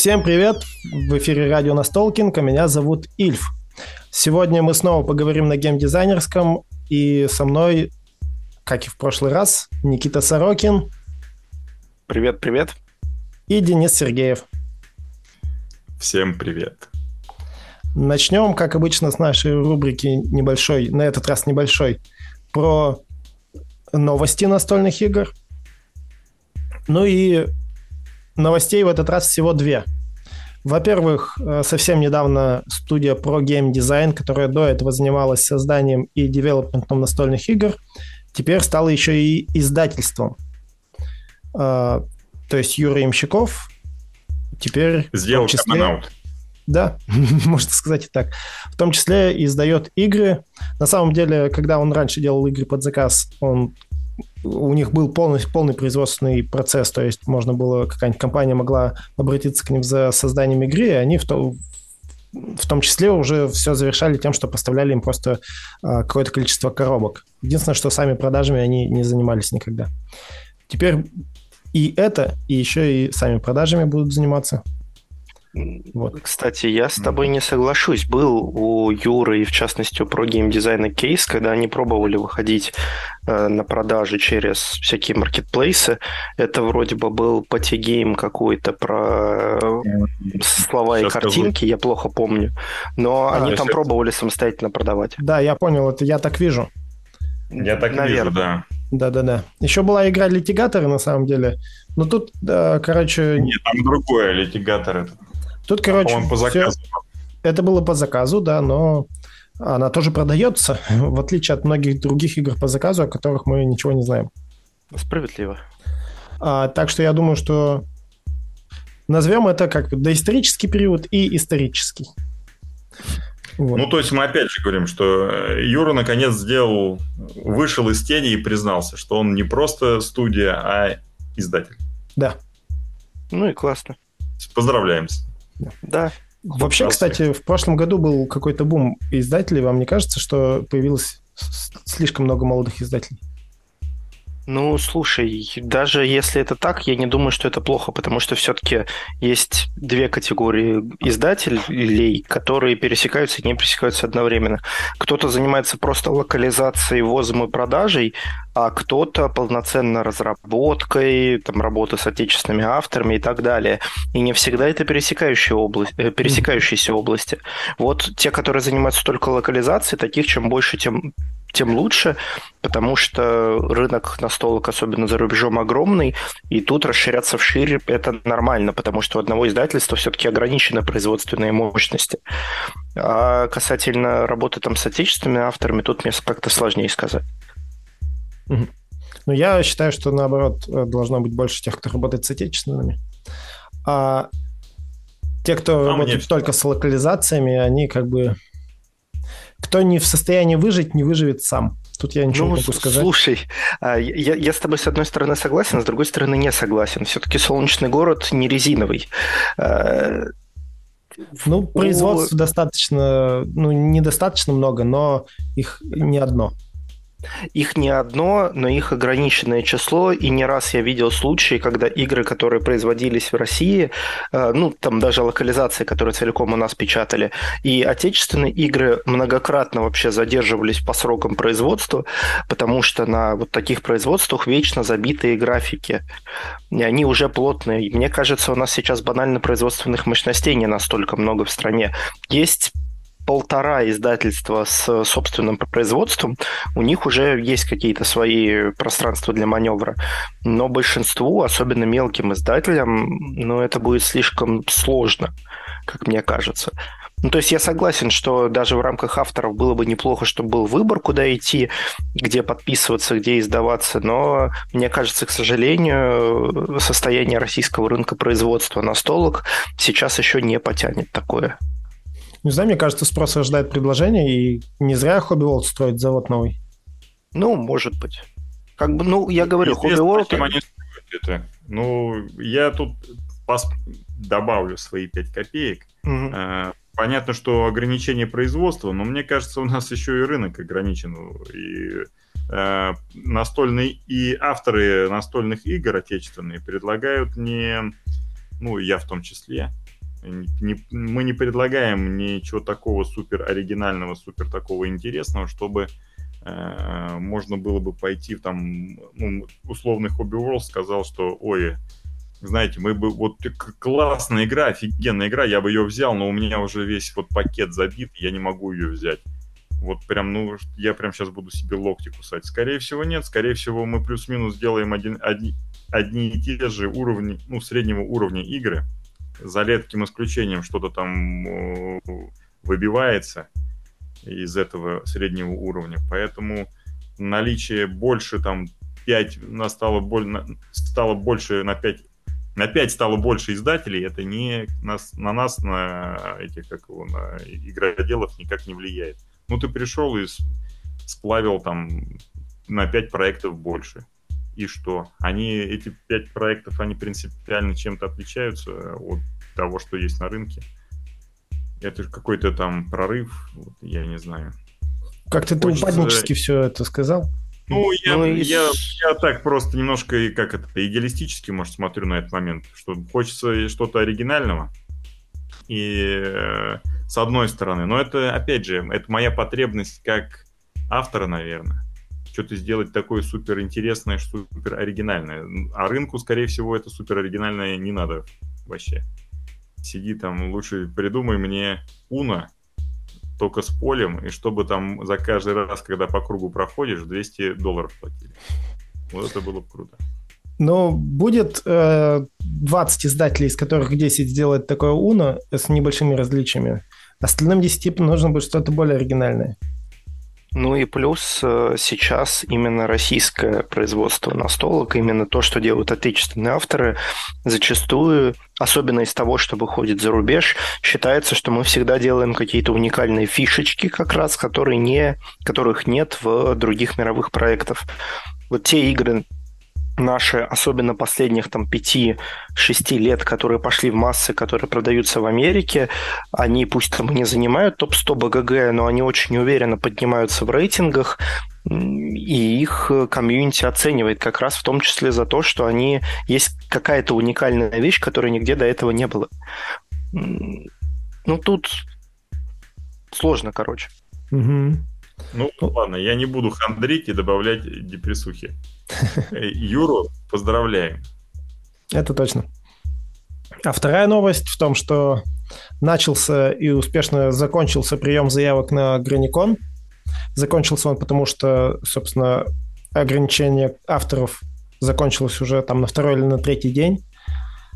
Всем привет! В эфире радио Настолкин, а меня зовут Ильф. Сегодня мы снова поговорим на геймдизайнерском, и со мной, как и в прошлый раз, Никита Сорокин. Привет, привет. И Денис Сергеев. Всем привет. Начнем, как обычно, с нашей рубрики небольшой, на этот раз небольшой, про новости настольных игр. Ну и новостей в этот раз всего две. Во-первых, э, совсем недавно студия Pro Game Design, которая до этого занималась созданием и девелопментом настольных игр, теперь стала еще и издательством. Э, то есть Юра Имщиков теперь... Сделал числе, Да, можно сказать и так. В том числе издает игры. На самом деле, когда он раньше делал игры под заказ, он у них был полный, полный производственный процесс, то есть можно было, какая-нибудь компания могла обратиться к ним за созданием игры, и они в, то, в том числе уже все завершали тем, что поставляли им просто а, какое-то количество коробок. Единственное, что сами продажами они не занимались никогда. Теперь и это, и еще и сами продажами будут заниматься. Вот. Кстати, я с тобой не соглашусь. Был у Юры и, в частности, про геймдизайна кейс, когда они пробовали выходить э, на продажи через всякие маркетплейсы. Это вроде бы был party game какой-то про слова Сейчас и картинки, скажу. я плохо помню. Но а, они там сейчас... пробовали самостоятельно продавать. Да, я понял, это я так вижу. Я так Наверное. вижу, да. Да-да-да. Еще была игра литигаторы, на самом деле. Но тут, да, короче... Нет, там другое, литигатор это Тут, короче, Он по заказу. Все... Это было по заказу, да, но она тоже продается, в отличие от многих других игр по заказу, о которых мы ничего не знаем. Справедливо. А, так что я думаю, что назовем это как доисторический период и исторический. Вот. Ну, то есть мы опять же говорим, что Юра наконец сделал, вышел из тени и признался, что он не просто студия, а издатель. Да. Ну и классно. Поздравляем. Да. Вообще, кстати, в прошлом году был какой-то бум издателей. Вам не кажется, что появилось слишком много молодых издателей? Ну, слушай, даже если это так, я не думаю, что это плохо, потому что все-таки есть две категории издателей, которые пересекаются и не пересекаются одновременно. Кто-то занимается просто локализацией, ввозом и продажей, а кто-то полноценно разработкой, там, работы с отечественными авторами и так далее. И не всегда это пересекающие области, э, пересекающиеся области. Вот те, которые занимаются только локализацией, таких чем больше, тем тем лучше, потому что рынок настолок, особенно за рубежом, огромный, и тут расширяться вширь – это нормально, потому что у одного издательства все-таки ограничены производственные мощности. А касательно работы там с отечественными авторами, тут мне как-то сложнее сказать. Ну, я считаю, что наоборот должно быть больше тех, кто работает с отечественными. А те, кто а работает только с локализациями, они как бы кто не в состоянии выжить, не выживет сам. Тут я ничего ну, не могу сказать. Слушай, а, я, я с тобой с одной стороны согласен, с другой стороны не согласен. Все-таки солнечный город не резиновый. А, ну, производств достаточно, ну, недостаточно много, но их не одно. Их не одно, но их ограниченное число, и не раз я видел случаи, когда игры, которые производились в России, э, ну, там даже локализации, которые целиком у нас печатали, и отечественные игры многократно вообще задерживались по срокам производства, потому что на вот таких производствах вечно забитые графики. И они уже плотные. Мне кажется, у нас сейчас банально производственных мощностей не настолько много в стране. Есть полтора издательства с собственным производством, у них уже есть какие-то свои пространства для маневра. Но большинству, особенно мелким издателям, ну, это будет слишком сложно, как мне кажется. Ну, то есть я согласен, что даже в рамках авторов было бы неплохо, чтобы был выбор, куда идти, где подписываться, где издаваться, но мне кажется, к сожалению, состояние российского рынка производства настолок сейчас еще не потянет такое. Не знаю, мне кажется, спрос рождает предложение, и не зря Хобби World строит завод новый. Ну, может быть. Как бы, ну, я говорю, Хобби World... Они это. Ну, я тут добавлю свои 5 копеек. Угу. Понятно, что ограничение производства, но мне кажется, у нас еще и рынок ограничен. И э, настольные и авторы настольных игр отечественные предлагают не ну, я в том числе. Не, мы не предлагаем ничего такого супер оригинального, супер такого интересного, чтобы э, можно было бы пойти в там, ну, условный Hobby World сказал, что, ой, знаете, мы бы, вот классная игра, офигенная игра, я бы ее взял, но у меня уже весь вот пакет забит, я не могу ее взять. Вот прям, ну, я прям сейчас буду себе локти кусать. Скорее всего, нет. Скорее всего, мы плюс-минус делаем один, одни, одни и те же уровни, ну, среднего уровня игры. За редким исключением что-то там выбивается из этого среднего уровня. Поэтому наличие больше там 5, нас стало, боль, стало больше на 5 на 5 стало больше издателей, это не нас, на нас, на этих, как его, на игроделов никак не влияет. Ну, ты пришел и сплавил там на 5 проектов больше. И что? Они, эти 5 проектов, они принципиально чем-то отличаются от того, что есть на рынке. Это какой-то там прорыв, вот, я не знаю. Как-то ты упаднически все это сказал. Ну, я, ну, и... я, я так просто немножко, как это, идеалистически, может, смотрю на этот момент, что хочется что-то оригинального. И э, с одной стороны, но это, опять же, это моя потребность как автора, наверное. Что-то сделать такое супер интересное, супер оригинальное. А рынку, скорее всего, это супер оригинальное не надо вообще. Сиди там, лучше придумай мне Уна, только с полем, и чтобы там за каждый раз, когда по кругу проходишь, 200 долларов платили. Вот это было бы круто. Но будет э, 20 издателей, из которых 10 сделают такое Уно с небольшими различиями. Остальным 10 нужно будет что-то более оригинальное. Ну и плюс э, сейчас именно российское производство настолок, именно то, что делают отечественные авторы, зачастую, особенно из того, что выходит за рубеж, считается, что мы всегда делаем какие-то уникальные фишечки как раз, которые не, которых нет в других мировых проектах. Вот те игры, наши, особенно последних там 5-6 лет, которые пошли в массы, которые продаются в Америке, они пусть там не занимают топ-100 БГГ, но они очень уверенно поднимаются в рейтингах, и их комьюнити оценивает как раз в том числе за то, что они есть какая-то уникальная вещь, которой нигде до этого не было. Ну, тут сложно, короче. Угу. Ну, ладно, я не буду хандрить и добавлять депрессухи. Э, Юру поздравляем. Это точно. А вторая новость в том, что начался и успешно закончился прием заявок на Граникон. Закончился он потому, что, собственно, ограничение авторов закончилось уже там на второй или на третий день.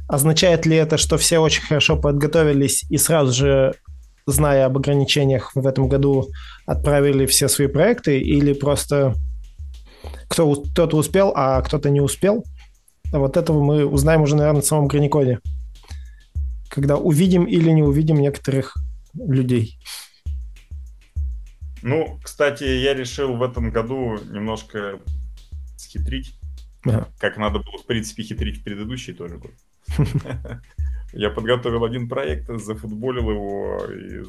Означает ли это, что все очень хорошо подготовились и сразу же зная об ограничениях в этом году, отправили все свои проекты или просто кто, кто-то успел, а кто-то не успел? Вот этого мы узнаем уже, наверное, в самом Граникоде. Когда увидим или не увидим некоторых людей. Ну, кстати, я решил в этом году немножко схитрить. Ага. Как надо было, в принципе, хитрить в предыдущий тоже год. Я подготовил один проект, зафутболил его и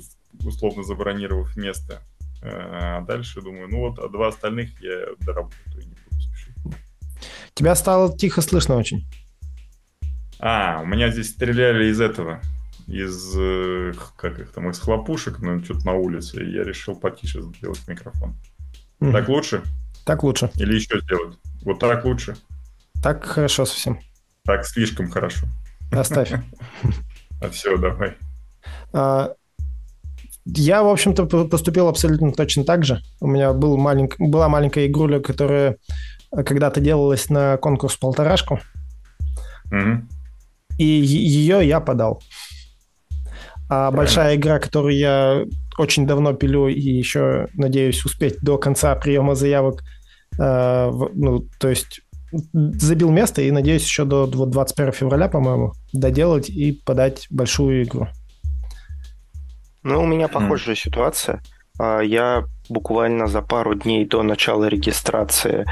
условно забронировав место. А дальше думаю, ну вот, а два остальных я доработаю Тебя стало тихо слышно очень. А, у меня здесь стреляли из этого, из, э, как их там, из хлопушек, ну, что-то на улице, и я решил потише сделать микрофон. Угу. Так лучше? Так лучше. Или еще сделать? Вот так лучше? Так хорошо совсем. Так слишком хорошо. Оставь. А все, давай. А, я, в общем-то, поступил абсолютно точно так же. У меня был маленьк... была маленькая игруля, которая когда-то делалась на конкурс полторашку. Угу. И ее я подал. А Правильно. большая игра, которую я очень давно пилю и еще надеюсь успеть до конца приема заявок, э, ну, то есть забил место и надеюсь еще до 21 февраля, по-моему, доделать и подать большую игру. Ну, у меня похожая mm. ситуация. А, я буквально за пару дней до начала регистрации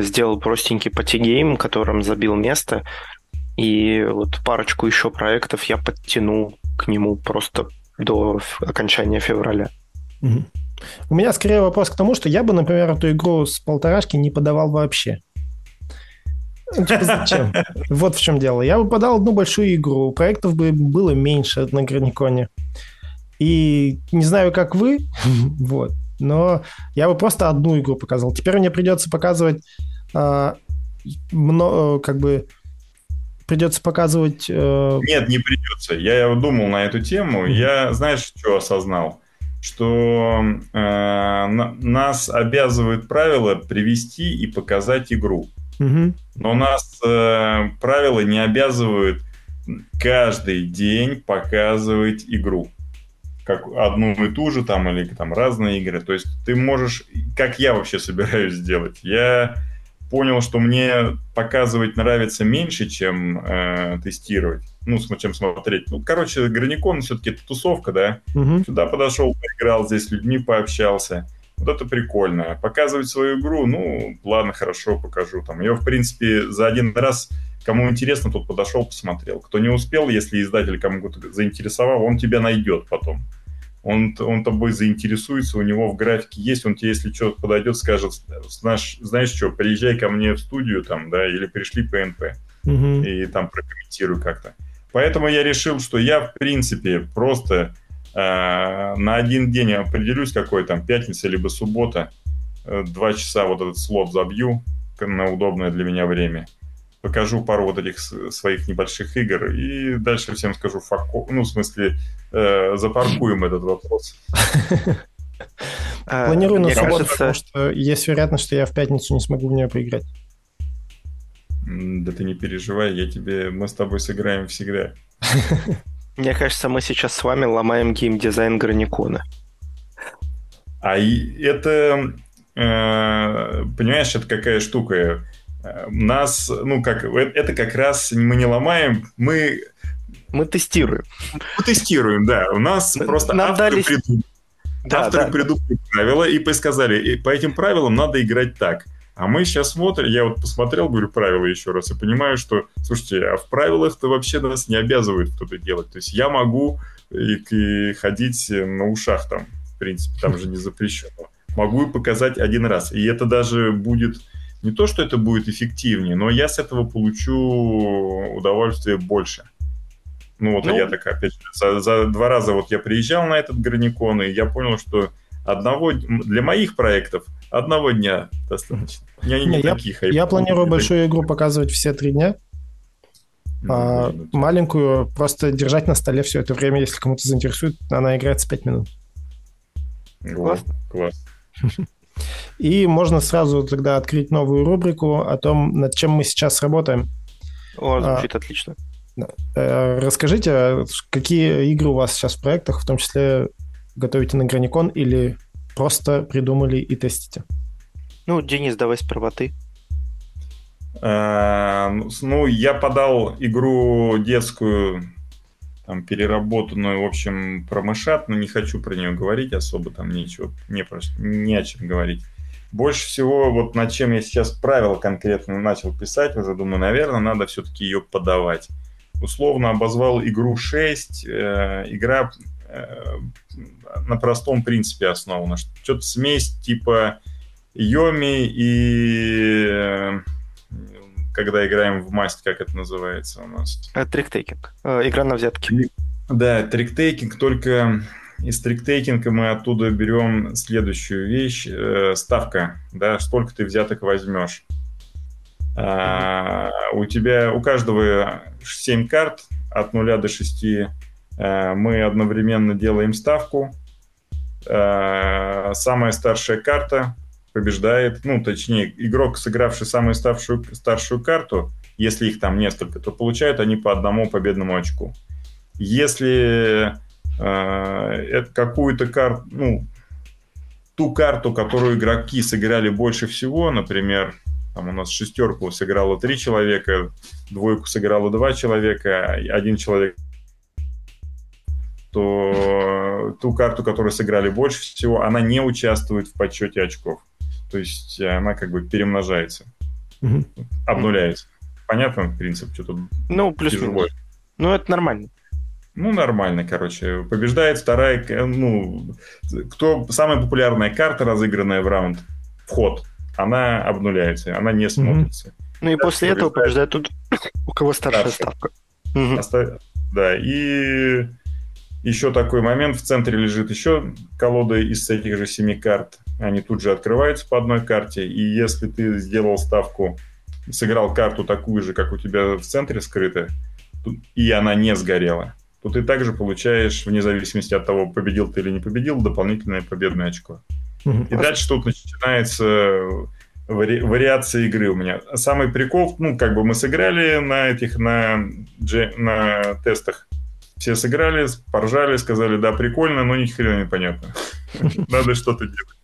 сделал простенький патигейм, которым забил место. И вот парочку еще проектов я подтянул к нему просто до окончания февраля. Угу. У меня скорее вопрос к тому, что я бы, например, эту игру с полторашки не подавал вообще. Типа зачем? Вот в чем дело. Я бы подал одну большую игру, проектов бы было меньше на Граниконе. И не знаю, как вы, вот, но я бы просто одну игру показал. Теперь мне придется показывать а, много, как бы придется показывать... Э... Нет, не придется. Я думал на эту тему. Я, знаешь, что осознал? Что э, на, нас обязывают правила привести и показать игру. Угу. Но нас э, правила не обязывают каждый день показывать игру. Как одну и ту же там или там разные игры. То есть ты можешь... Как я вообще собираюсь сделать? Я понял, что мне показывать нравится меньше, чем э, тестировать. Ну, чем смотреть. Ну, короче, Граникон все-таки это тусовка, да? Угу. Сюда подошел, поиграл, здесь с людьми пообщался. Вот это прикольно. Показывать свою игру, ну, ладно, хорошо, покажу. Там ее, в принципе, за один раз, кому интересно, тот подошел, посмотрел. Кто не успел, если издатель кому-то заинтересовал, он тебя найдет потом. Он, он тобой заинтересуется, у него в графике есть, он тебе, если что подойдет, скажет, знаешь, знаешь что, приезжай ко мне в студию там, да, или пришли по НП, угу. и там прокомментирую как-то. Поэтому я решил, что я, в принципе, просто Э, на один день определюсь, какой там, пятница либо суббота, э, два часа вот этот слот забью на удобное для меня время, покажу пару вот этих своих небольших игр и дальше всем скажу фако, ну, в смысле, э, запаркуем этот вопрос. Планирую на субботу, потому что есть вероятность, что я в пятницу не смогу в нее поиграть. Да ты не переживай, я тебе, мы с тобой сыграем всегда. Мне кажется, мы сейчас с вами ломаем геймдизайн Граникона. А это, э, понимаешь, это какая штука? Нас, ну, как, э, это как раз мы не ломаем, мы... Мы тестируем. Мы тестируем, да. У нас просто Нам авторы, дали... придумали, да, авторы да. придумали правила и сказали, и по этим правилам надо играть так. А мы сейчас смотрим, я вот посмотрел, говорю, правила еще раз, и понимаю, что, слушайте, а в правилах-то вообще нас не обязывают кто-то делать. То есть я могу и, и ходить на ушах там, в принципе, там же не запрещено. Могу и показать один раз. И это даже будет не то, что это будет эффективнее, но я с этого получу удовольствие больше. Ну вот ну, я так, опять же, за, за два раза вот я приезжал на этот Граникон, и я понял, что одного для моих проектов – Одного дня достаточно. Я не, не я, таких. Я планирую большую игру показывать все три дня. Ну, а маленькую просто держать на столе все это время, если кому-то заинтересует, она играется 5 минут. Классно. Класс. И можно сразу тогда открыть новую рубрику о том, над чем мы сейчас работаем. О, звучит а, отлично. Э, расскажите, какие игры у вас сейчас в проектах, в том числе готовите на Граникон или Просто придумали и тестите. Ну, Денис, давай сперва ты. А, ну, я подал игру детскую, там, переработанную, в общем, про мышат, но не хочу про нее говорить особо, там ничего, не, про, не о чем говорить. Больше всего, вот над чем я сейчас правила конкретно начал писать, уже думаю, наверное, надо все-таки ее подавать. Условно обозвал игру 6, э, игра Э, на простом принципе основано. Что-то смесь типа Йоми и э, когда играем в масть, как это называется у нас? Э, триктейкинг. Игра на взятки. Да, триктейкинг, только из триктейкинга мы оттуда берем следующую вещь. Ставка, да, сколько ты взяток возьмешь. А, у тебя, у каждого 7 карт от 0 до 6 Э, мы одновременно делаем ставку. Э, самая старшая карта побеждает, ну, точнее, игрок, сыгравший самую старшую, старшую карту, если их там несколько, то получают они по одному победному очку. Если э, какую-то карту, ну, ту карту, которую игроки сыграли больше всего, например, там у нас шестерку сыграло три человека, двойку сыграло два человека, один человек то ту карту, которую сыграли больше всего, она не участвует в подсчете очков. То есть она как бы перемножается, угу. обнуляется. Понятно принцип, что тут Ну, плюс тяжело. Ну, это нормально. Ну, нормально, короче. Побеждает вторая, ну, кто самая популярная карта, разыгранная в раунд, вход, она обнуляется, она не смотрится. Mm-hmm. Ну и после этого побеждает тут у кого старшая ставка. Да, и еще такой момент. В центре лежит еще колода из этих же семи карт. Они тут же открываются по одной карте. И если ты сделал ставку, сыграл карту такую же, как у тебя в центре скрыта, и она не сгорела, то ты также получаешь, вне зависимости от того, победил ты или не победил, дополнительное победное очко. И дальше тут начинается вари- вариация игры у меня. Самый прикол, ну, как бы мы сыграли на этих, на, на тестах. Все сыграли, поржали, сказали, да, прикольно, но ни хрена не понятно. Надо что-то делать.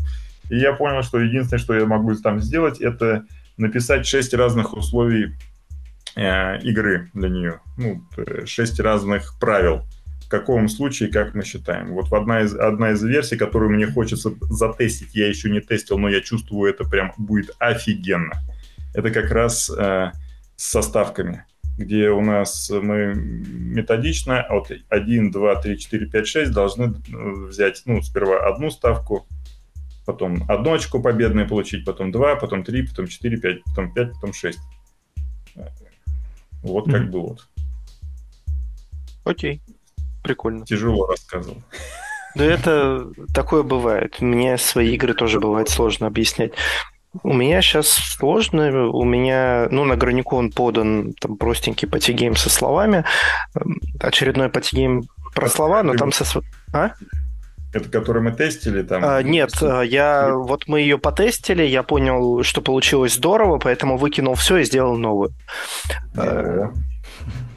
И я понял, что единственное, что я могу там сделать, это написать шесть разных условий э, игры для нее. Ну, шесть разных правил в каком случае, как мы считаем. Вот одна из, одна из версий, которую мне хочется затестить, я еще не тестил, но я чувствую, это прям будет офигенно. Это как раз э, с составками, где у нас мы методично от 1, 2, 3, 4, 5, 6 должны взять, ну, сперва одну ставку, потом одно очко победное получить, потом два, потом три, потом четыре, пять, потом пять, потом шесть. Вот mm-hmm. как было. Окей. Прикольно. Тяжело рассказывал. Да это такое бывает. Мне свои игры тоже бывает сложно объяснять. У меня сейчас сложно, у меня, ну, на Граникон подан там простенький party game со словами, очередной party game про слова, но там со... А? Это который мы тестили там? А, нет, а, я вот мы ее потестили, я понял, что получилось здорово, поэтому выкинул все и сделал новую. Да,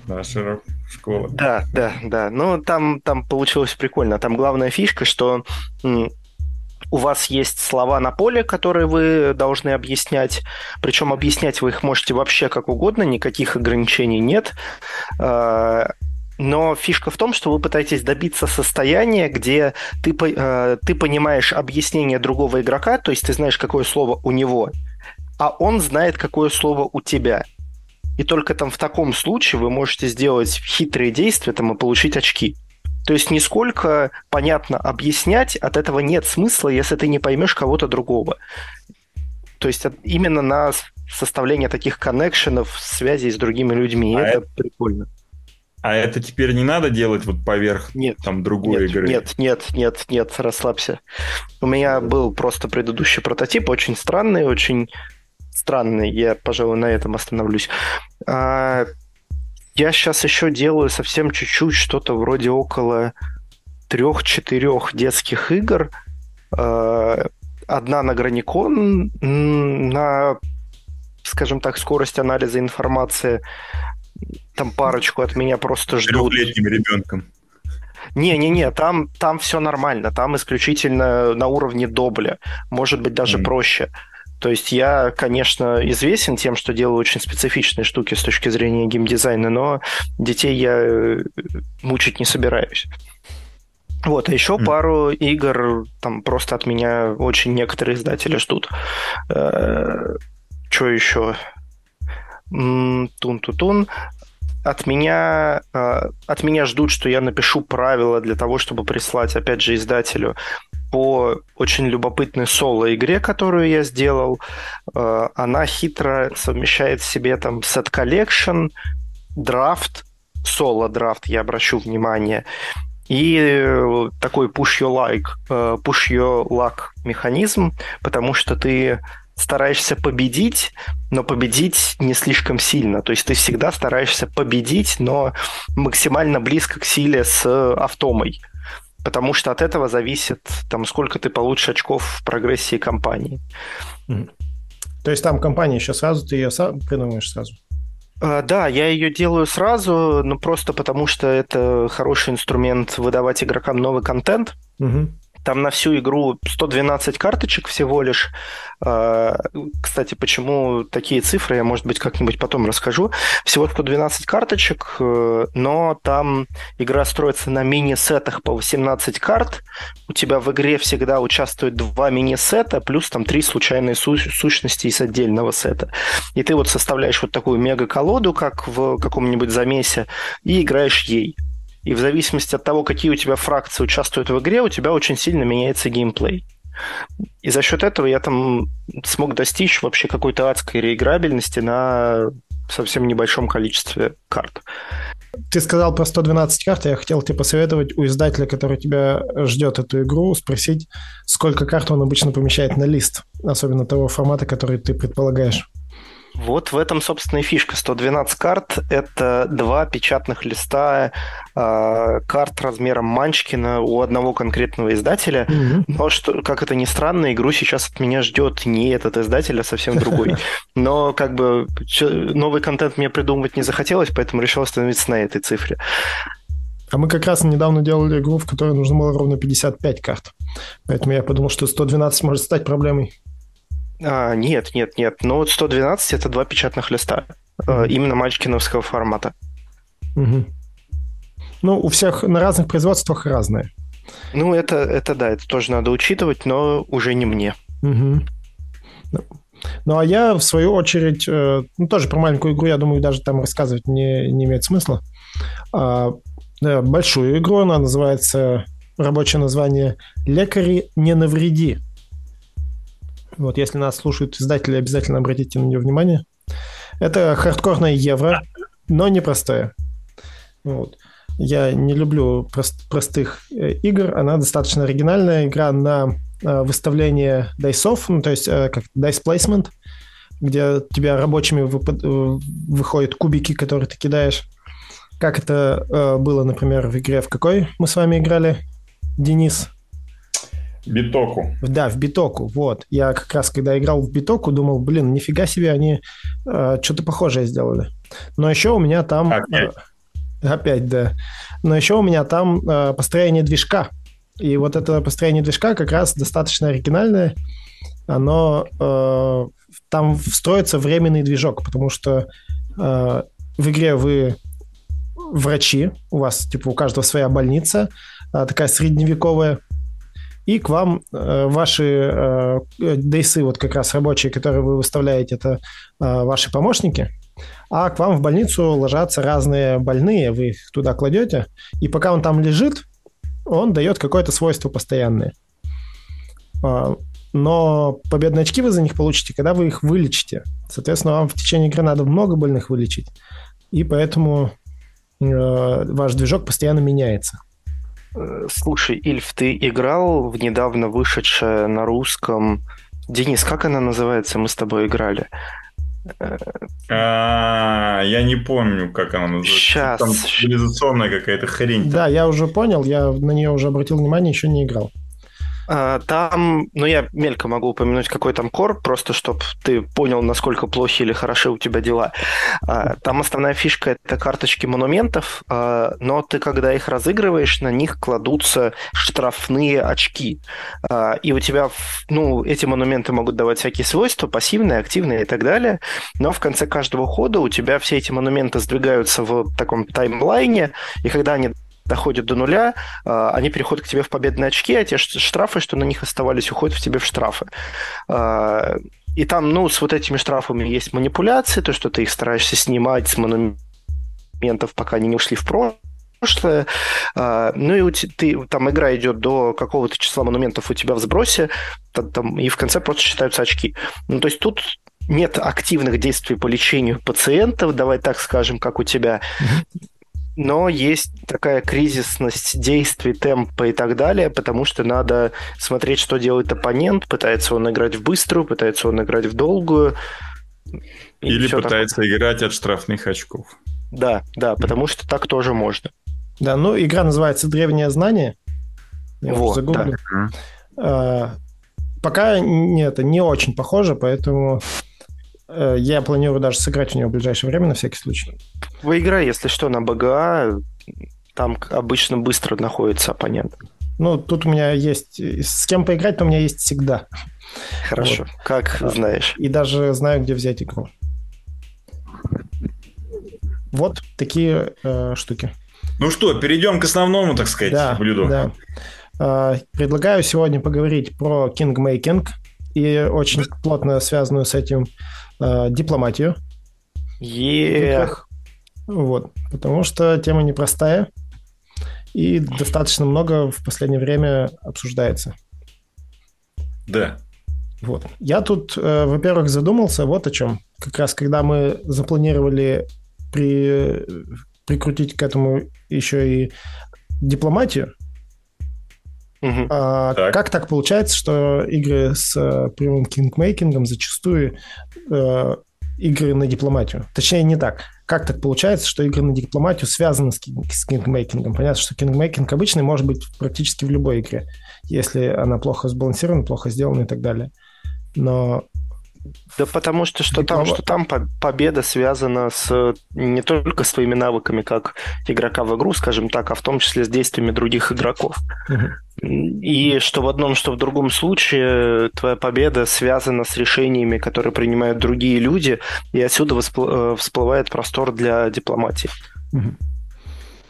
да широк школа. Да, да, да. Ну, там, там получилось прикольно. Там главная фишка, что у вас есть слова на поле, которые вы должны объяснять. Причем объяснять вы их можете вообще как угодно, никаких ограничений нет. Но фишка в том, что вы пытаетесь добиться состояния, где ты, э, ты понимаешь объяснение другого игрока, то есть ты знаешь, какое слово у него, а он знает, какое слово у тебя. И только там в таком случае вы можете сделать хитрые действия там, и получить очки. То есть нисколько понятно объяснять, от этого нет смысла, если ты не поймешь кого-то другого. То есть именно на составление таких коннекшенов, связей с другими людьми. А это, это прикольно. А это теперь не надо делать вот поверх нет, там другой нет, игры? Нет, нет, нет, нет, расслабься. У меня был просто предыдущий прототип, очень странный, очень странный. Я, пожалуй, на этом остановлюсь. А, я сейчас еще делаю совсем чуть-чуть что-то вроде около трех-четырех детских игр. А, одна на Граникон, на, скажем так, скорость анализа информации. Там парочку от меня просто ждут. Трехлетним ребенком. Не-не-не, там, там все нормально, там исключительно на уровне добля, может быть даже mm. проще. То есть я, конечно, известен тем, что делаю очень специфичные штуки с точки зрения геймдизайна, но детей я э, мучить не собираюсь. Вот, а еще mm. пару игр там просто от меня очень некоторые издатели ждут. Э, что еще? Тун-тун-тун от меня, э, от меня ждут, что я напишу правила для того, чтобы прислать, опять же, издателю по очень любопытной соло-игре, которую я сделал. Э, она хитро совмещает в себе там set collection, драфт, соло-драфт, я обращу внимание, и э, такой push your like, push your luck механизм, потому что ты стараешься победить, но победить не слишком сильно. То есть ты всегда стараешься победить, но максимально близко к силе с автомой потому что от этого зависит, там, сколько ты получишь очков в прогрессии компании. То есть там компания еще сразу, ты ее сам придумаешь сразу? А, да, я ее делаю сразу, но просто потому что это хороший инструмент выдавать игрокам новый контент. Угу. Там на всю игру 112 карточек всего лишь. А, кстати, почему такие цифры, я, может быть, как-нибудь потом расскажу. Всего 112 карточек, э, но там игра строится на мини-сетах по 18 карт. У тебя в игре всегда участвуют два мини-сета, плюс там три случайные сущности из отдельного сета. И ты вот составляешь вот такую мега-колоду, как в каком-нибудь замесе, и играешь ей и в зависимости от того, какие у тебя фракции участвуют в игре, у тебя очень сильно меняется геймплей. И за счет этого я там смог достичь вообще какой-то адской реиграбельности на совсем небольшом количестве карт. Ты сказал про 112 карт, я хотел тебе посоветовать у издателя, который тебя ждет эту игру, спросить, сколько карт он обычно помещает на лист, особенно того формата, который ты предполагаешь. Вот в этом, собственно, и фишка. 112 карт – это два печатных листа э, карт размером Манчкина у одного конкретного издателя. Mm-hmm. Но, что, как это ни странно, игру сейчас от меня ждет не этот издатель, а совсем другой. Но как бы новый контент мне придумывать не захотелось, поэтому решил остановиться на этой цифре. А мы как раз недавно делали игру, в которой нужно было ровно 55 карт. Поэтому я подумал, что 112 может стать проблемой. А, нет, нет, нет. Ну вот 112 это два печатных листа. Mm-hmm. Именно мальчикиновского формата. Угу. Ну, у всех на разных производствах разные. Ну, это, это да, это тоже надо учитывать, но уже не мне. Угу. Ну, а я, в свою очередь, э, ну, тоже про маленькую игру, я думаю, даже там рассказывать не, не имеет смысла. А, да, большую игру, она называется, рабочее название «Лекари не навреди». Вот если нас слушают издатели, обязательно обратите на нее внимание. Это хардкорное евро, но непростое. Вот. Я не люблю прост, простых э, игр. Она достаточно оригинальная. Игра на э, выставление дайсов, ну, то есть э, как dice placement, где у тебя рабочими выпад... выходят кубики, которые ты кидаешь. Как это было, например, в игре в какой мы с вами играли, Денис? Битоку. Да, в Битоку, вот. Я как раз, когда играл в Битоку, думал, блин, нифига себе, они э, что-то похожее сделали. Но еще у меня там... Опять? Э, опять, да. Но еще у меня там э, построение движка. И вот это построение движка как раз достаточно оригинальное. Оно... Э, там встроится временный движок, потому что э, в игре вы врачи, у вас, типа, у каждого своя больница, э, такая средневековая, и к вам э, ваши э, дейсы, вот как раз рабочие, которые вы выставляете, это э, ваши помощники, а к вам в больницу ложатся разные больные, вы их туда кладете, и пока он там лежит, он дает какое-то свойство постоянное. А, но победные очки вы за них получите, когда вы их вылечите. Соответственно, вам в течение игры надо много больных вылечить, и поэтому э, ваш движок постоянно меняется. Э, слушай, Ильф, ты играл в недавно вышедшее на русском... Денис, как она называется? Мы с тобой играли. А, я не помню, как она называется. Сейчас. Там цивилизационная какая-то хрень. Да, я уже понял, я на нее уже обратил внимание, еще не играл. А, там, ну я мелько могу упомянуть, какой там кор, просто чтобы ты понял, насколько плохи или хороши у тебя дела. А, там основная фишка – это карточки монументов, а, но ты, когда их разыгрываешь, на них кладутся штрафные очки. И у тебя, ну, эти монументы могут давать всякие свойства, пассивные, активные и так далее, но в конце каждого хода у тебя все эти монументы сдвигаются в таком таймлайне, и когда они доходят до нуля, а, они переходят к тебе в победные очки, а те штрафы, что на них оставались, уходят в тебе в штрафы. А, и там, ну, с вот этими штрафами есть манипуляции, то, что ты их стараешься снимать с монументов, пока они не ушли в прошлое. А, ну и ты, там игра идет до какого-то числа монументов у тебя в сбросе, там, и в конце просто считаются очки. Ну, то есть тут нет активных действий по лечению пациентов, давай так скажем, как у тебя но есть такая кризисность действий, темпа и так далее, потому что надо смотреть, что делает оппонент, пытается он играть в быструю, пытается он играть в долгую. Или пытается такое. играть от штрафных очков. Да, да, потому что так тоже можно. Да, ну игра называется «Древнее знание». Я вот, да. А, пока нет, не очень похоже, поэтому я планирую даже сыграть в нее в ближайшее время, на всякий случай. Выиграй, если что, на БГА. Там обычно быстро находится оппонент. Ну, тут у меня есть... С кем поиграть, то у меня есть всегда. Хорошо, вот. как знаешь. И даже знаю, где взять игру. Вот такие э, штуки. Ну что, перейдем к основному, так сказать, да, блюду. Да. Э, предлагаю сегодня поговорить про кингмейкинг и очень плотно связанную с этим э, дипломатию. Ех. Вот, потому что тема непростая и достаточно много в последнее время обсуждается. Да. Вот. Я тут, э, во-первых, задумался вот о чем. Как раз когда мы запланировали при, прикрутить к этому еще и дипломатию, Угу. А, так. Как так получается, что игры с э, прямым кингмейкингом зачастую э, игры на дипломатию? Точнее, не так. Как так получается, что игры на дипломатию связаны с, с кингмейкингом? Понятно, что кингмейкинг обычный может быть практически в любой игре, если она плохо сбалансирована, плохо сделана и так далее. Но да потому что что там, что там победа связана с не только с твоими навыками как игрока в игру, скажем так, а в том числе с действиями других игроков. И что в одном, что в другом случае твоя победа связана с решениями, которые принимают другие люди, и отсюда э, всплывает простор для дипломатии.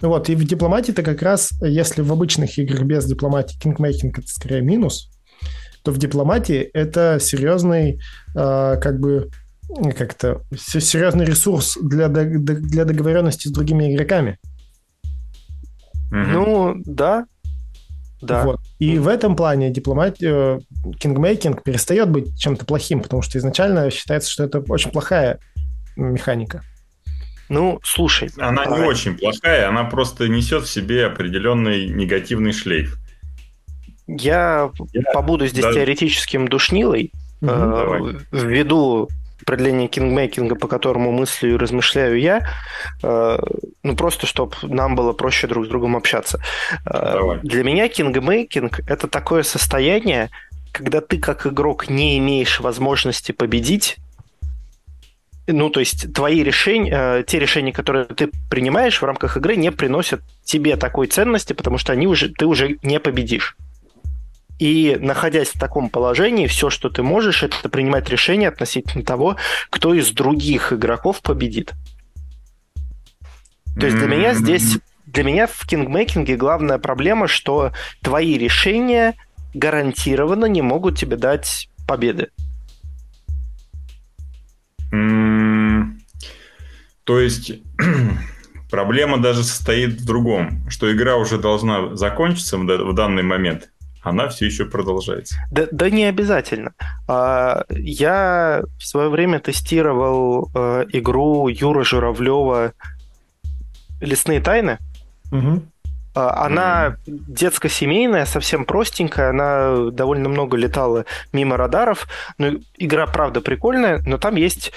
Вот, и в дипломатии-то как раз, если в обычных играх без дипломатии кингмейкинг это скорее минус, то в дипломатии это серьезный, э, как бы, как-то, серьезный ресурс для, для договоренности с другими игроками. Ну, да, да. Вот. И в этом плане дипломатия, кингмейкинг перестает быть чем-то плохим, потому что изначально считается, что это очень плохая механика. Ну, слушай. Она не очень плохая, она просто несет в себе определенный негативный шлейф. Я, Я побуду здесь да. теоретическим душнилой, угу, э, введу определение кингмейкинга, по которому мыслю и размышляю я, э, ну просто чтобы нам было проще друг с другом общаться. Э, Давай. Для меня кингмейкинг – это такое состояние, когда ты как игрок не имеешь возможности победить, ну, то есть твои решения, э, те решения, которые ты принимаешь в рамках игры, не приносят тебе такой ценности, потому что они уже, ты уже не победишь. И находясь в таком положении, все, что ты можешь, это принимать решение относительно того, кто из других игроков победит. То есть для меня здесь, для меня в кингмейкинге главная проблема, что твои решения гарантированно не могут тебе дать победы. То есть проблема даже состоит в другом, что игра уже должна закончиться в данный момент, она все еще продолжается. Да, да не обязательно. А, я в свое время тестировал э, игру Юры Журавлева «Лесные тайны». Угу. Она mm-hmm. детско-семейная, совсем простенькая, она довольно много летала мимо радаров. Ну, игра, правда, прикольная, но там есть,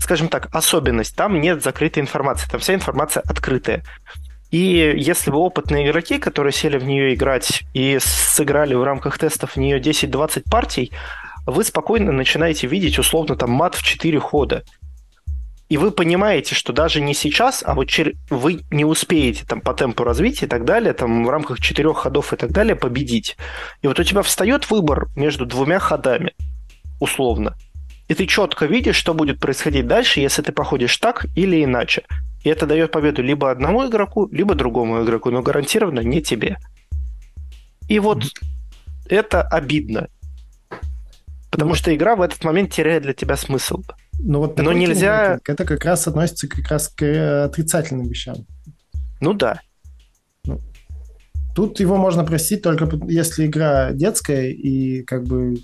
скажем так, особенность. Там нет закрытой информации, там вся информация открытая. И если вы опытные игроки, которые сели в нее играть и сыграли в рамках тестов в нее 10-20 партий, вы спокойно начинаете видеть условно там мат в 4 хода. И вы понимаете, что даже не сейчас, а вот чер... вы не успеете там по темпу развития и так далее, там в рамках четырех ходов и так далее победить. И вот у тебя встает выбор между двумя ходами, условно. И ты четко видишь, что будет происходить дальше, если ты походишь так или иначе. И это дает победу либо одному игроку, либо другому игроку, но гарантированно не тебе. И вот это обидно. Потому что игра в этот момент теряет для тебя смысл. Ну, вот но нельзя... Это как раз относится как раз к э, отрицательным вещам. Ну да. Ну, тут его можно простить только если игра детская и как бы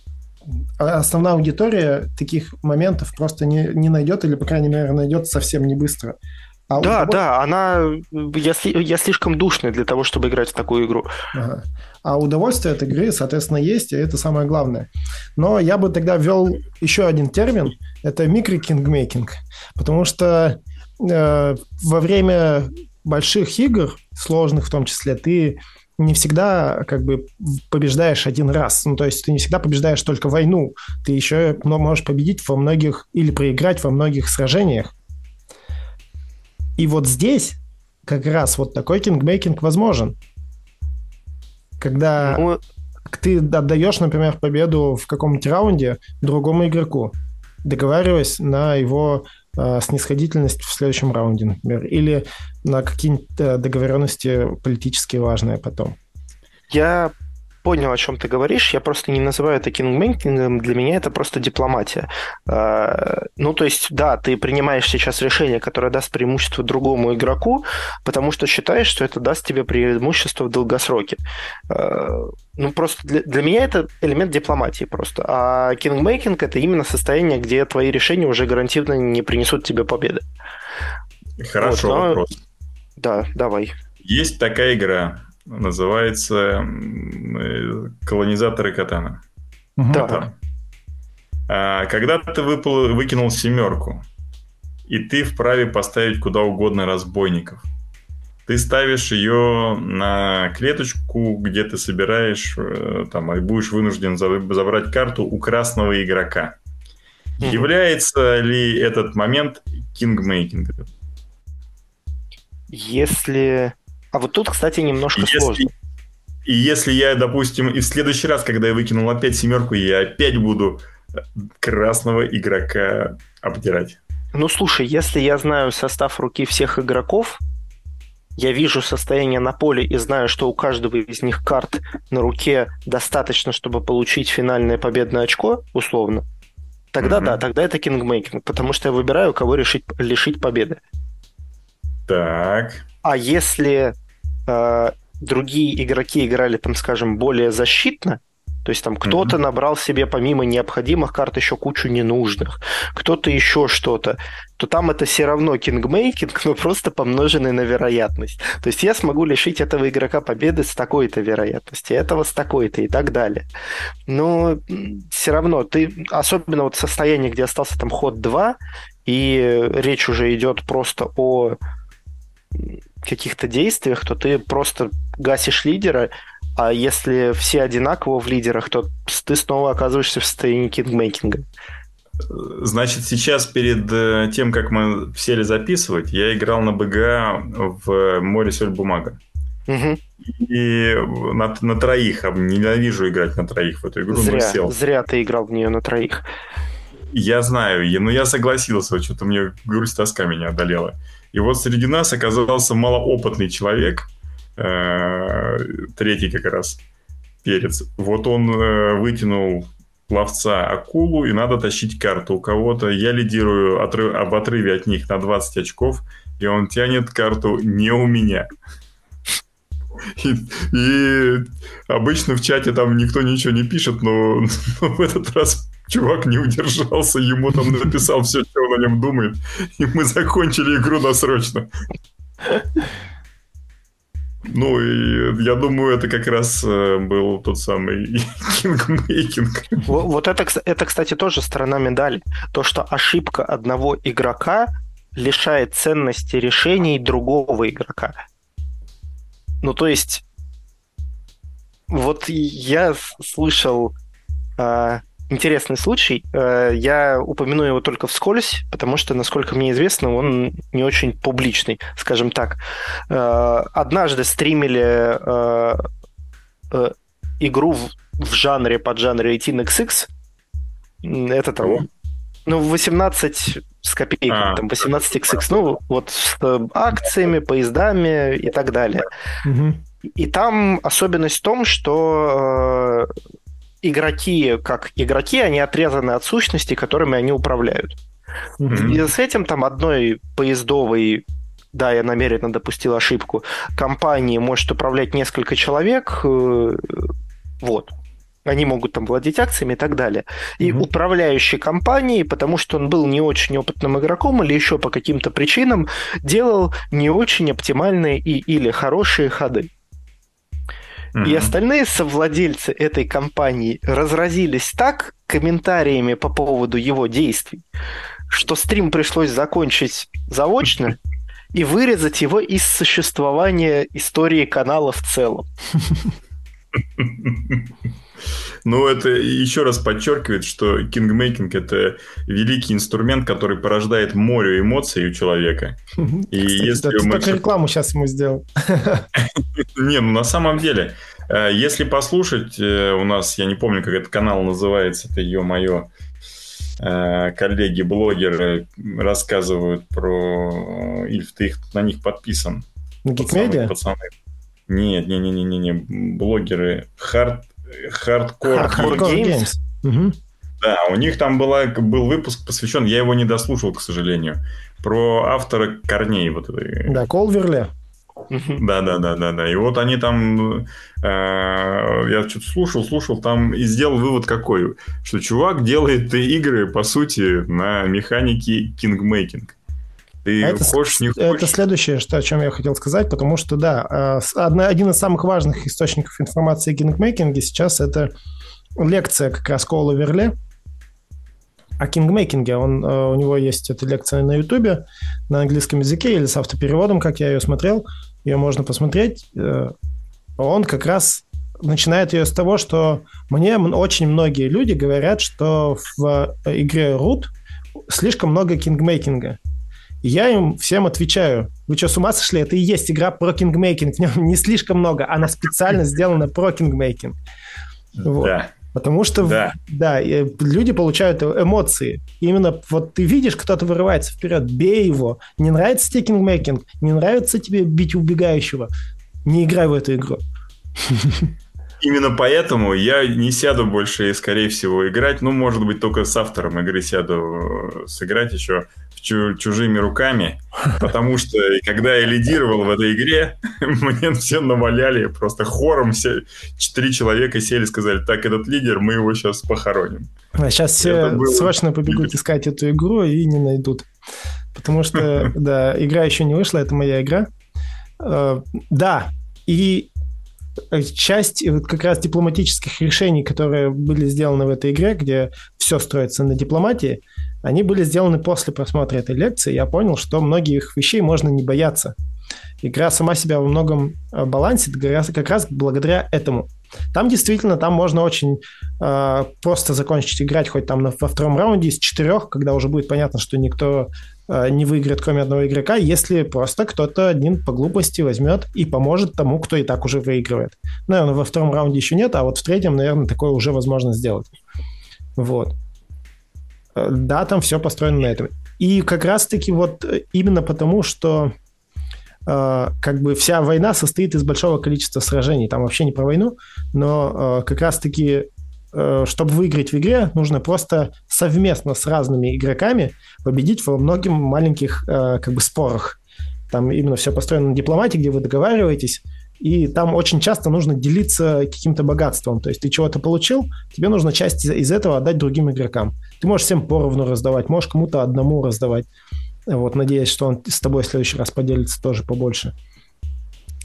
а основная аудитория таких моментов просто не, не найдет или, по крайней мере, найдет совсем не быстро. А да, удовольствие... да, она... Я, я слишком душный для того, чтобы играть в такую игру. Ага. А удовольствие от игры, соответственно, есть, и это самое главное. Но я бы тогда ввел еще один термин. Это микрокингмейкинг. Потому что э, во время больших игр, сложных в том числе, ты не всегда как бы побеждаешь один раз. Ну, то есть ты не всегда побеждаешь только войну. Ты еще можешь победить во многих или проиграть во многих сражениях. И вот здесь как раз вот такой кингмейкинг возможен. Когда ну... ты отдаешь, например, победу в каком-нибудь раунде другому игроку, договариваясь на его э, снисходительность в следующем раунде, например, или на какие-нибудь э, договоренности политически важные потом. Я понял, о чем ты говоришь. Я просто не называю это кингмейкингом. Для меня это просто дипломатия. А, ну, то есть, да, ты принимаешь сейчас решение, которое даст преимущество другому игроку, потому что считаешь, что это даст тебе преимущество в долгосроке. А, ну, просто для, для меня это элемент дипломатии просто. А кингмейкинг – это именно состояние, где твои решения уже гарантированно не принесут тебе победы. Хорошо, вот, но... вопрос. Да, давай. Есть такая игра, называется э, «Колонизаторы Катана». Да. А, когда ты выпал, выкинул семерку, и ты вправе поставить куда угодно разбойников, ты ставишь ее на клеточку, где ты собираешь, э, там, и будешь вынужден забрать карту у красного игрока. Mm-hmm. Является ли этот момент кингмейкингом? Если а вот тут, кстати, немножко если, сложно. И если я, допустим, и в следующий раз, когда я выкинул опять семерку, я опять буду красного игрока обдирать. Ну, слушай, если я знаю состав руки всех игроков, я вижу состояние на поле и знаю, что у каждого из них карт на руке достаточно, чтобы получить финальное победное очко, условно, тогда mm-hmm. да, тогда это кингмейкинг, потому что я выбираю, кого решить, лишить победы. Так. А если э, другие игроки играли, там, скажем, более защитно, то есть там кто-то mm-hmm. набрал себе помимо необходимых карт еще кучу ненужных, кто-то еще что-то, то там это все равно кингмейкинг, но просто помноженный на вероятность. То есть я смогу лишить этого игрока победы с такой-то вероятностью, этого с такой-то и так далее. Но все равно ты, особенно вот состояние, где остался там ход 2, и речь уже идет просто о каких-то действиях, то ты просто гасишь лидера, а если все одинаково в лидерах, то ты снова оказываешься в состоянии кингмейкинга. Значит, сейчас перед э, тем, как мы сели записывать, я играл на БГА в море соль бумага. Угу. И на, на троих, ненавижу играть на троих в эту игру, зря, сел. Зря ты играл в нее на троих. Я знаю, но я согласился, что-то мне грусть тоска меня одолела. И вот среди нас оказался малоопытный человек, э, третий как раз перец. Вот он э, вытянул ловца акулу, и надо тащить карту у кого-то. Я лидирую отрыв, об отрыве от них на 20 очков, и он тянет карту не у меня. И, и обычно в чате там никто ничего не пишет, но, но в этот раз чувак не удержался, ему там написал все, что он о нем думает, и мы закончили игру досрочно. Ну, и я думаю, это как раз э, был тот самый кингмейкинг. Вот это, это, кстати, тоже сторона медали. То, что ошибка одного игрока лишает ценности решений другого игрока. Ну, то есть, вот я слышал а, интересный случай. Э, я упомяну его только вскользь, потому что, насколько мне известно, он не очень публичный, скажем так. Э, однажды стримили э, игру в, жанре, под жанре 18XX. Это там... Ну, 18 с копейками, а, там 18XX, ну, вот с акциями, поездами и так далее. Угу. И там особенность в том, что игроки, как игроки, они отрезаны от сущности, которыми они управляют. Mm-hmm. И с этим там одной поездовой да, я намеренно допустил ошибку, компании может управлять несколько человек, э, вот. Они могут там владеть акциями и так далее. И угу. управляющий компанией, потому что он был не очень опытным игроком или еще по каким-то причинам, делал не очень оптимальные и или хорошие ходы. Mm-hmm. И остальные совладельцы этой компании разразились так комментариями по поводу его действий, что стрим пришлось закончить заочно и вырезать его из существования истории канала в целом. Ну, это еще раз подчеркивает, что кингмейкинг – это великий инструмент, который порождает море эмоций у человека. И если да, мы... Только рекламу сейчас ему сделал. Не, ну на самом деле, э, если послушать, э, у нас, я не помню, как этот канал называется, это ё-моё, э, коллеги-блогеры рассказывают про Ильф, ты их, на них подписан. На Гикмедиа? Пацаны. Нет, не, не, не, не, не, блогеры Hard Hardcore, Hardcore Games. Games. Угу. Да, у них там была, был выпуск посвящен, я его не дослушал, к сожалению, про автора корней вот этой. Да, Колверли. Да, да, да, да, да. И вот они там, э, я что-то слушал, слушал, там и сделал вывод какой, что чувак делает игры, по сути, на механике кингмейкинг. Ты а это, хочешь, не хочешь? Это следующее, что, о чем я хотел сказать, потому что, да, э, одна, один из самых важных источников информации о кингмейкинге сейчас это лекция как раз Кола Верле, о кингмейкинге. Он, э, у него есть эта лекция на Ютубе на английском языке или с автопереводом, как я ее смотрел. Ее можно посмотреть. Э, он как раз начинает ее с того, что мне очень многие люди говорят, что в игре Root слишком много кингмейкинга. И я им всем отвечаю, вы что, с ума сошли? Это и есть игра про кингмейкинг. В нем не слишком много. Она специально сделана про кингмейкинг. Вот. Да. Потому что да. Да, люди получают эмоции. Именно вот ты видишь, кто-то вырывается вперед, бей его. Не нравится тебе кингмейкинг, не нравится тебе бить убегающего, не играй в эту игру. Именно поэтому я не сяду больше, скорее всего, играть. Ну, может быть, только с автором игры сяду э, сыграть еще чужими руками, потому что когда я лидировал в этой игре, мне все наваляли просто хором, все четыре человека сели и сказали, так, этот лидер, мы его сейчас похороним. А сейчас все было... срочно побегут искать эту игру и не найдут. Потому что, да, игра еще не вышла, это моя игра. Э, да, и часть как раз дипломатических решений, которые были сделаны в этой игре, где все строится на дипломатии, они были сделаны после просмотра этой лекции. Я понял, что многих вещей можно не бояться. Игра сама себя во многом э, балансит как раз благодаря этому. Там действительно, там можно очень э, просто закончить играть хоть там на, во втором раунде из четырех, когда уже будет понятно, что никто э, не выиграет, кроме одного игрока, если просто кто-то один по глупости возьмет и поможет тому, кто и так уже выигрывает. Наверное, во втором раунде еще нет, а вот в третьем, наверное, такое уже возможно сделать. Вот. Э, да, там все построено на этом. И как раз-таки вот э, именно потому, что э, как бы вся война состоит из большого количества сражений. Там вообще не про войну, но э, как раз-таки э, чтобы выиграть в игре, нужно просто совместно с разными игроками победить во многих маленьких э, как бы спорах. Там именно все построено на дипломатии, где вы договариваетесь, и там очень часто нужно делиться каким-то богатством. То есть ты чего-то получил, тебе нужно часть из этого отдать другим игрокам. Ты можешь всем поровну раздавать, можешь кому-то одному раздавать. Вот, надеясь, что он с тобой в следующий раз поделится тоже побольше.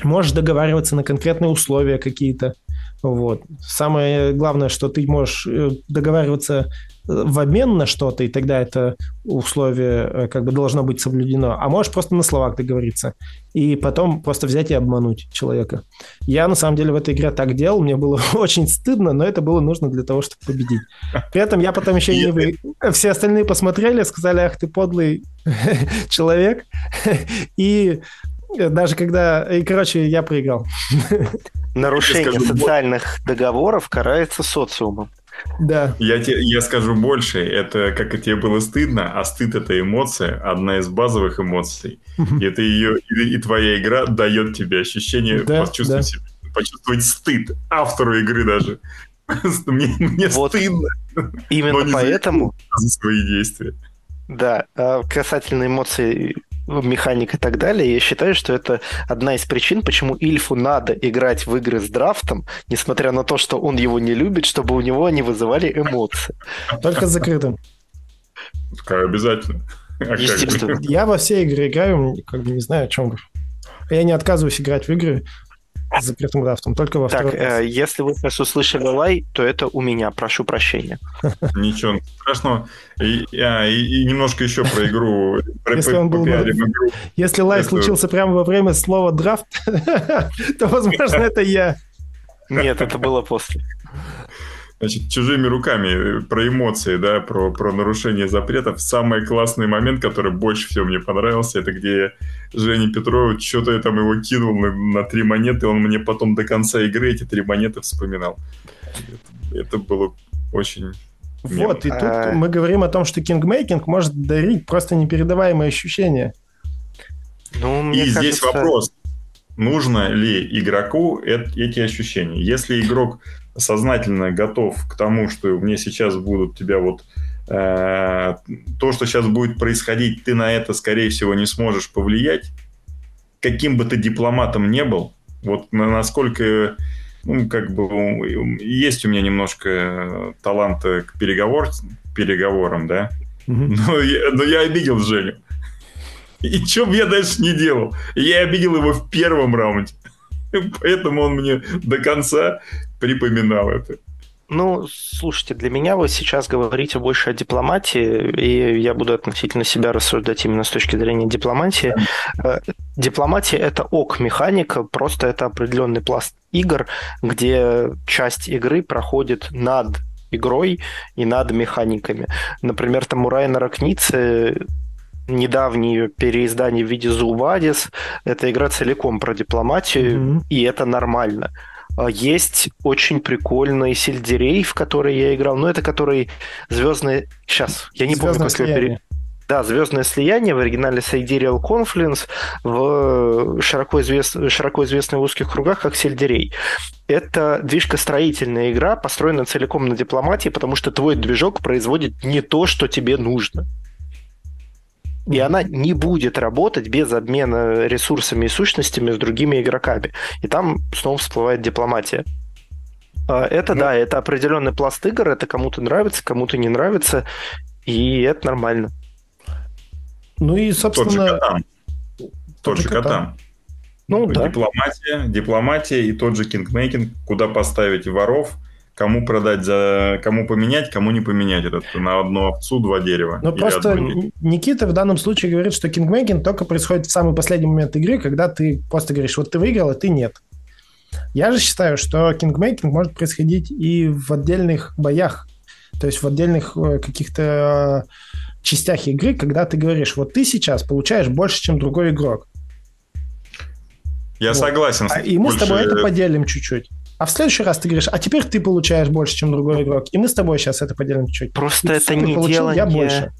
Можешь договариваться на конкретные условия какие-то. Вот. Самое главное, что ты можешь э, договариваться в обмен на что-то, и тогда это условие э, как бы должно быть соблюдено. А можешь просто на словах договориться. И потом просто взять и обмануть человека. Я на самом деле в этой игре так делал, мне было очень стыдно, но это было нужно для того, чтобы победить. При этом я потом еще не вы... Все остальные посмотрели, сказали, ах ты подлый человек. И даже когда... И, короче, я проиграл. Нарушение социальных договоров карается социумом. Да. Я, тебе, я скажу больше. Это как и тебе было стыдно, а стыд это эмоция, одна из базовых эмоций. И это ее и, и твоя игра дает тебе ощущение да, почувствовать, да. Себя, почувствовать стыд автору игры даже. Мне, мне вот стыдно. Именно поэтому за свои действия. Да, а касательно эмоций механик и так далее, я считаю, что это одна из причин, почему Ильфу надо играть в игры с драфтом, несмотря на то, что он его не любит, чтобы у него они вызывали эмоции. Только с закрытым. Обязательно. А Естественно. Я во все игры играю, как бы не знаю, о чем. Я не отказываюсь играть в игры, закрытым драфтом, только во так, э, если вы сейчас услышали лай, то это у меня, прошу прощения. Ничего страшного. И, а, и, и немножко еще про игру. Если, он был, если лай случился прямо во время слова драфт, то, возможно, это я. Нет, это было после. Значит, чужими руками, про эмоции, да, про, про нарушение запретов. Самый классный момент, который больше всего мне понравился, это где Женя Петров, что-то я там его кинул на, на три монеты, он мне потом до конца игры эти три монеты вспоминал. Это, это было очень вот, и тут а... мы говорим о том, что кингмейкинг может дарить просто непередаваемые ощущения. Ну, и кажется... здесь вопрос, нужно ли игроку эти ощущения? Если игрок сознательно готов к тому, что мне сейчас будут тебя вот э, то, что сейчас будет происходить, ты на это, скорее всего, не сможешь повлиять, каким бы ты дипломатом не был, вот насколько, ну, как бы, есть у меня немножко таланта к переговор, переговорам, да, но, я, но я обидел Женю. И что бы я дальше не делал? Я обидел его в первом раунде. Поэтому он мне до конца припоминал это. Ну, слушайте, для меня вы сейчас говорите больше о дипломатии, и я буду относительно себя рассуждать именно с точки зрения дипломатии. Э, дипломатия – это ок-механика, просто это определенный пласт игр, где часть игры проходит над игрой и над механиками. Например, там у Райнера Кницы недавнее переиздание в виде Зубадис. Эта игра целиком про дипломатию, mm-hmm. и это нормально. А есть очень прикольный сельдерей, в который я играл. Ну, это который звездные... Сейчас, я не Звездное помню, как его пере... Да, звездное слияние в оригинале Sidereal Confluence в широко, извест... широко известной в узких кругах как Сельдерей. Это движкостроительная игра, построена целиком на дипломатии, потому что твой движок производит не то, что тебе нужно и она не будет работать без обмена ресурсами и сущностями с другими игроками. И там снова всплывает дипломатия. А, это ну, да, это определенный пласт игр, это кому-то нравится, кому-то не нравится, и это нормально. Ну и, собственно... Тот же Катан. Тот же Катан. Ну, да. Дипломатия, дипломатия и тот же кингмейкинг, куда поставить воров – кому продать за, кому поменять, кому не поменять этот на одну овцу два дерева. Ну просто Никита в данном случае говорит, что кингмейкинг только происходит в самый последний момент игры, когда ты просто говоришь, вот ты выиграл, а ты нет. Я же считаю, что кингмейкинг может происходить и в отдельных боях, то есть в отдельных э, каких-то э, частях игры, когда ты говоришь, вот ты сейчас получаешь больше, чем другой игрок. Я вот. согласен. А, и мы больше... с тобой это поделим чуть-чуть. А в следующий раз ты говоришь, а теперь ты получаешь больше, чем другой игрок. И мы с тобой сейчас это поделим чуть-чуть. Просто и это не получил, делание... Я больше.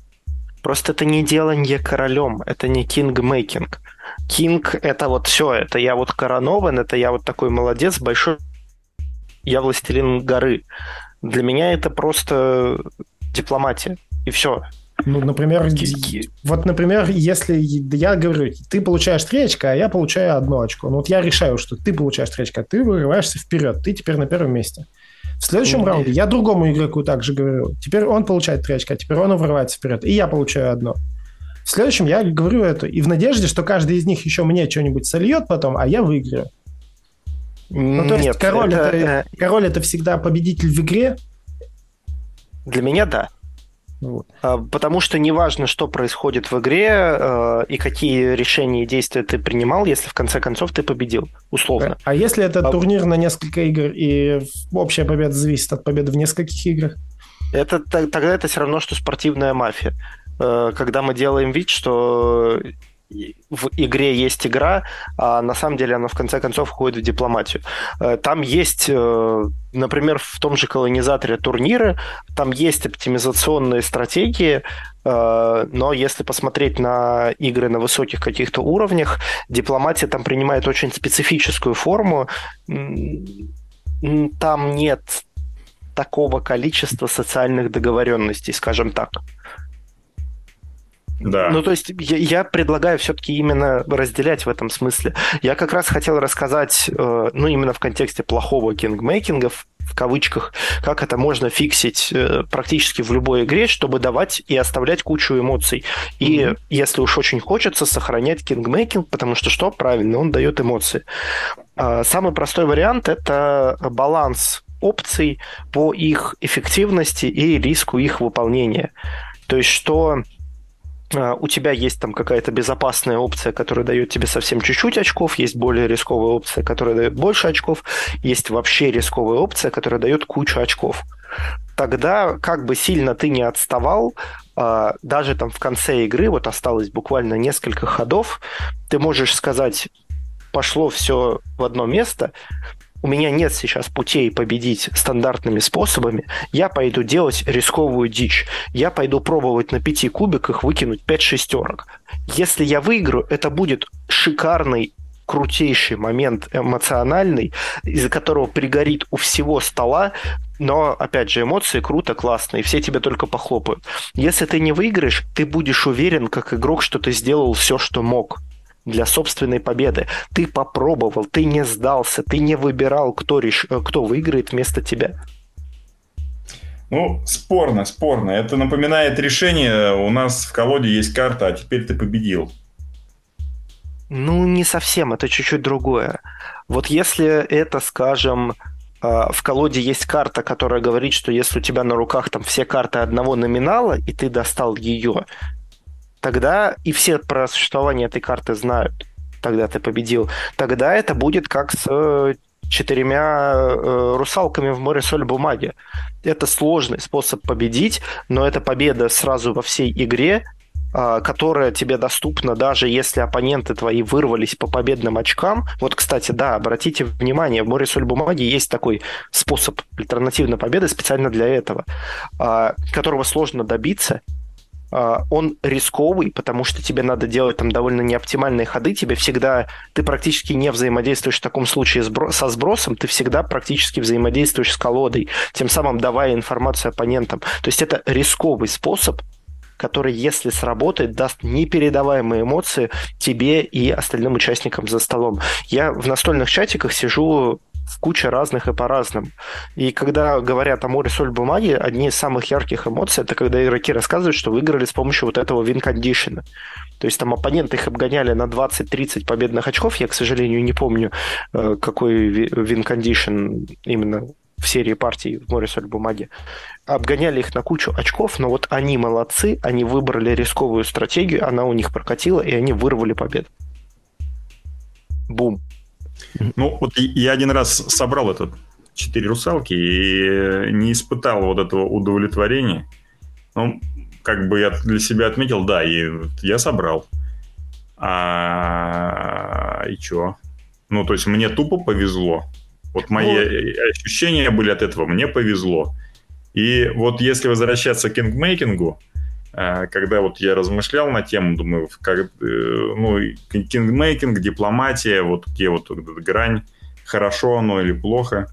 Просто это не делание королем, это не king-making. King – это вот все, это я вот коронован, это я вот такой молодец, большой, я властелин горы. Для меня это просто дипломатия, и все. Ну, например, вот, например, если я говорю, ты получаешь три очка, а я получаю одно очко. Ну, вот я решаю, что ты получаешь три очка, ты вырываешься вперед, ты теперь на первом месте. В следующем раунде я другому игроку также говорю, теперь он получает три очка, теперь он вырывается вперед, и я получаю одно. В следующем я говорю это, и в надежде, что каждый из них еще мне что-нибудь сольет потом, а я выиграю. Ну, то Нет, есть король это, это, э, король это всегда победитель в игре? Для меня да. Вот. А, потому что неважно, что происходит в игре э, и какие решения и действия ты принимал, если в конце концов ты победил, условно. А если это а... турнир на несколько игр и общая победа зависит от победы в нескольких играх? Это, тогда это все равно, что спортивная мафия. Э, когда мы делаем вид, что в игре есть игра, а на самом деле она в конце концов входит в дипломатию. Э, там есть, э, например, в том же колонизаторе турниры, там есть оптимизационные стратегии, э, но если посмотреть на игры на высоких каких-то уровнях, дипломатия там принимает очень специфическую форму. Там нет такого количества социальных договоренностей, скажем так. Да. Ну, то есть я, я предлагаю все-таки именно разделять в этом смысле. Я как раз хотел рассказать, э, ну, именно в контексте плохого кингмейкинга, в кавычках, как это можно фиксить э, практически в любой игре, чтобы давать и оставлять кучу эмоций. И mm-hmm. если уж очень хочется, сохранять кингмейкинг, потому что что? Правильно, он дает эмоции. Э, самый простой вариант – это баланс опций по их эффективности и риску их выполнения. То есть что а, у тебя есть там какая-то безопасная опция, которая дает тебе совсем чуть-чуть очков, есть более рисковая опция, которая дает больше очков, есть вообще рисковая опция, которая дает кучу очков. Тогда, как бы сильно ты не отставал, а, даже там в конце игры, вот осталось буквально несколько ходов, ты можешь сказать, пошло все в одно место, у меня нет сейчас путей победить стандартными способами, я пойду делать рисковую дичь. Я пойду пробовать на пяти кубиках выкинуть пять шестерок. Если я выиграю, это будет шикарный крутейший момент эмоциональный, из-за которого пригорит у всего стола, но, опять же, эмоции круто, классно, и все тебе только похлопают. Если ты не выиграешь, ты будешь уверен, как игрок, что ты сделал все, что мог для собственной победы. Ты попробовал, ты не сдался, ты не выбирал, кто, реш... кто выиграет вместо тебя. Ну, спорно, спорно. Это напоминает решение, у нас в колоде есть карта, а теперь ты победил. Ну, не совсем, это чуть-чуть другое. Вот если это, скажем, а, в колоде есть карта, которая говорит, что если у тебя на руках там все карты одного номинала, и ты достал ее, тогда и все про существование этой карты знают, тогда ты победил, тогда это будет как с э, четырьмя э, русалками в море соль бумаги. Это сложный способ победить, но это победа сразу во всей игре, а, которая тебе доступна, даже если оппоненты твои вырвались по победным очкам. Вот, кстати, да, обратите внимание, в море соль бумаги есть такой способ альтернативной победы специально для этого, а, которого сложно добиться, он рисковый, потому что тебе надо делать там довольно неоптимальные ходы, тебе всегда, ты практически не взаимодействуешь в таком случае со сбросом, ты всегда практически взаимодействуешь с колодой, тем самым давая информацию оппонентам. То есть это рисковый способ, который, если сработает, даст непередаваемые эмоции тебе и остальным участникам за столом. Я в настольных чатиках сижу в куче разных и по-разному. И когда говорят о море соль бумаги, одни из самых ярких эмоций это когда игроки рассказывают, что выиграли с помощью вот этого вин-кондишена. То есть там оппоненты их обгоняли на 20-30 победных очков. Я, к сожалению, не помню, э, какой вин-кондишн именно в серии партий в море соль бумаги. Обгоняли их на кучу очков, но вот они молодцы, они выбрали рисковую стратегию, она у них прокатила, и они вырвали победу. Бум. Ну, вот я один раз собрал этот четыре русалки и не испытал вот этого удовлетворения. Ну, как бы я для себя отметил, да, и я собрал. А и чё? Ну, то есть мне тупо повезло. Вот мои ну, ощущения были от этого. Мне повезло. И вот если возвращаться к кингмейкингу, когда вот я размышлял на тему, думаю, как, э, ну, кингмейкинг, дипломатия, вот где вот эта грань, хорошо оно или плохо,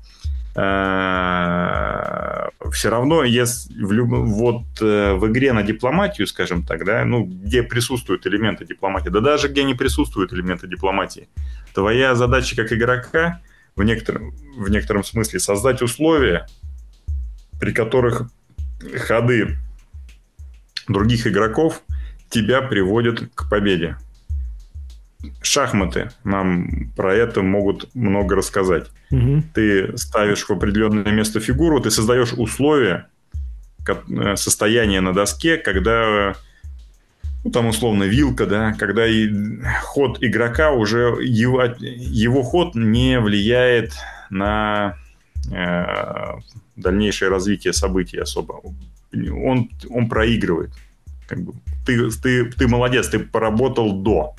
а, все равно, если в, люб... вот э, в игре на дипломатию, скажем так, да, ну, где присутствуют элементы дипломатии, да даже где не присутствуют элементы дипломатии, твоя задача как игрока в некотором, в некотором смысле создать условия, при которых ходы других игроков тебя приводят к победе. Шахматы нам про это могут много рассказать. Угу. Ты ставишь в определенное место фигуру, ты создаешь условия, э, состояние на доске, когда ну, там условно вилка, да, когда и ход игрока уже его, его ход не влияет на э, дальнейшее развитие событий особо он, он проигрывает. Как бы, ты, ты, ты молодец, ты поработал до.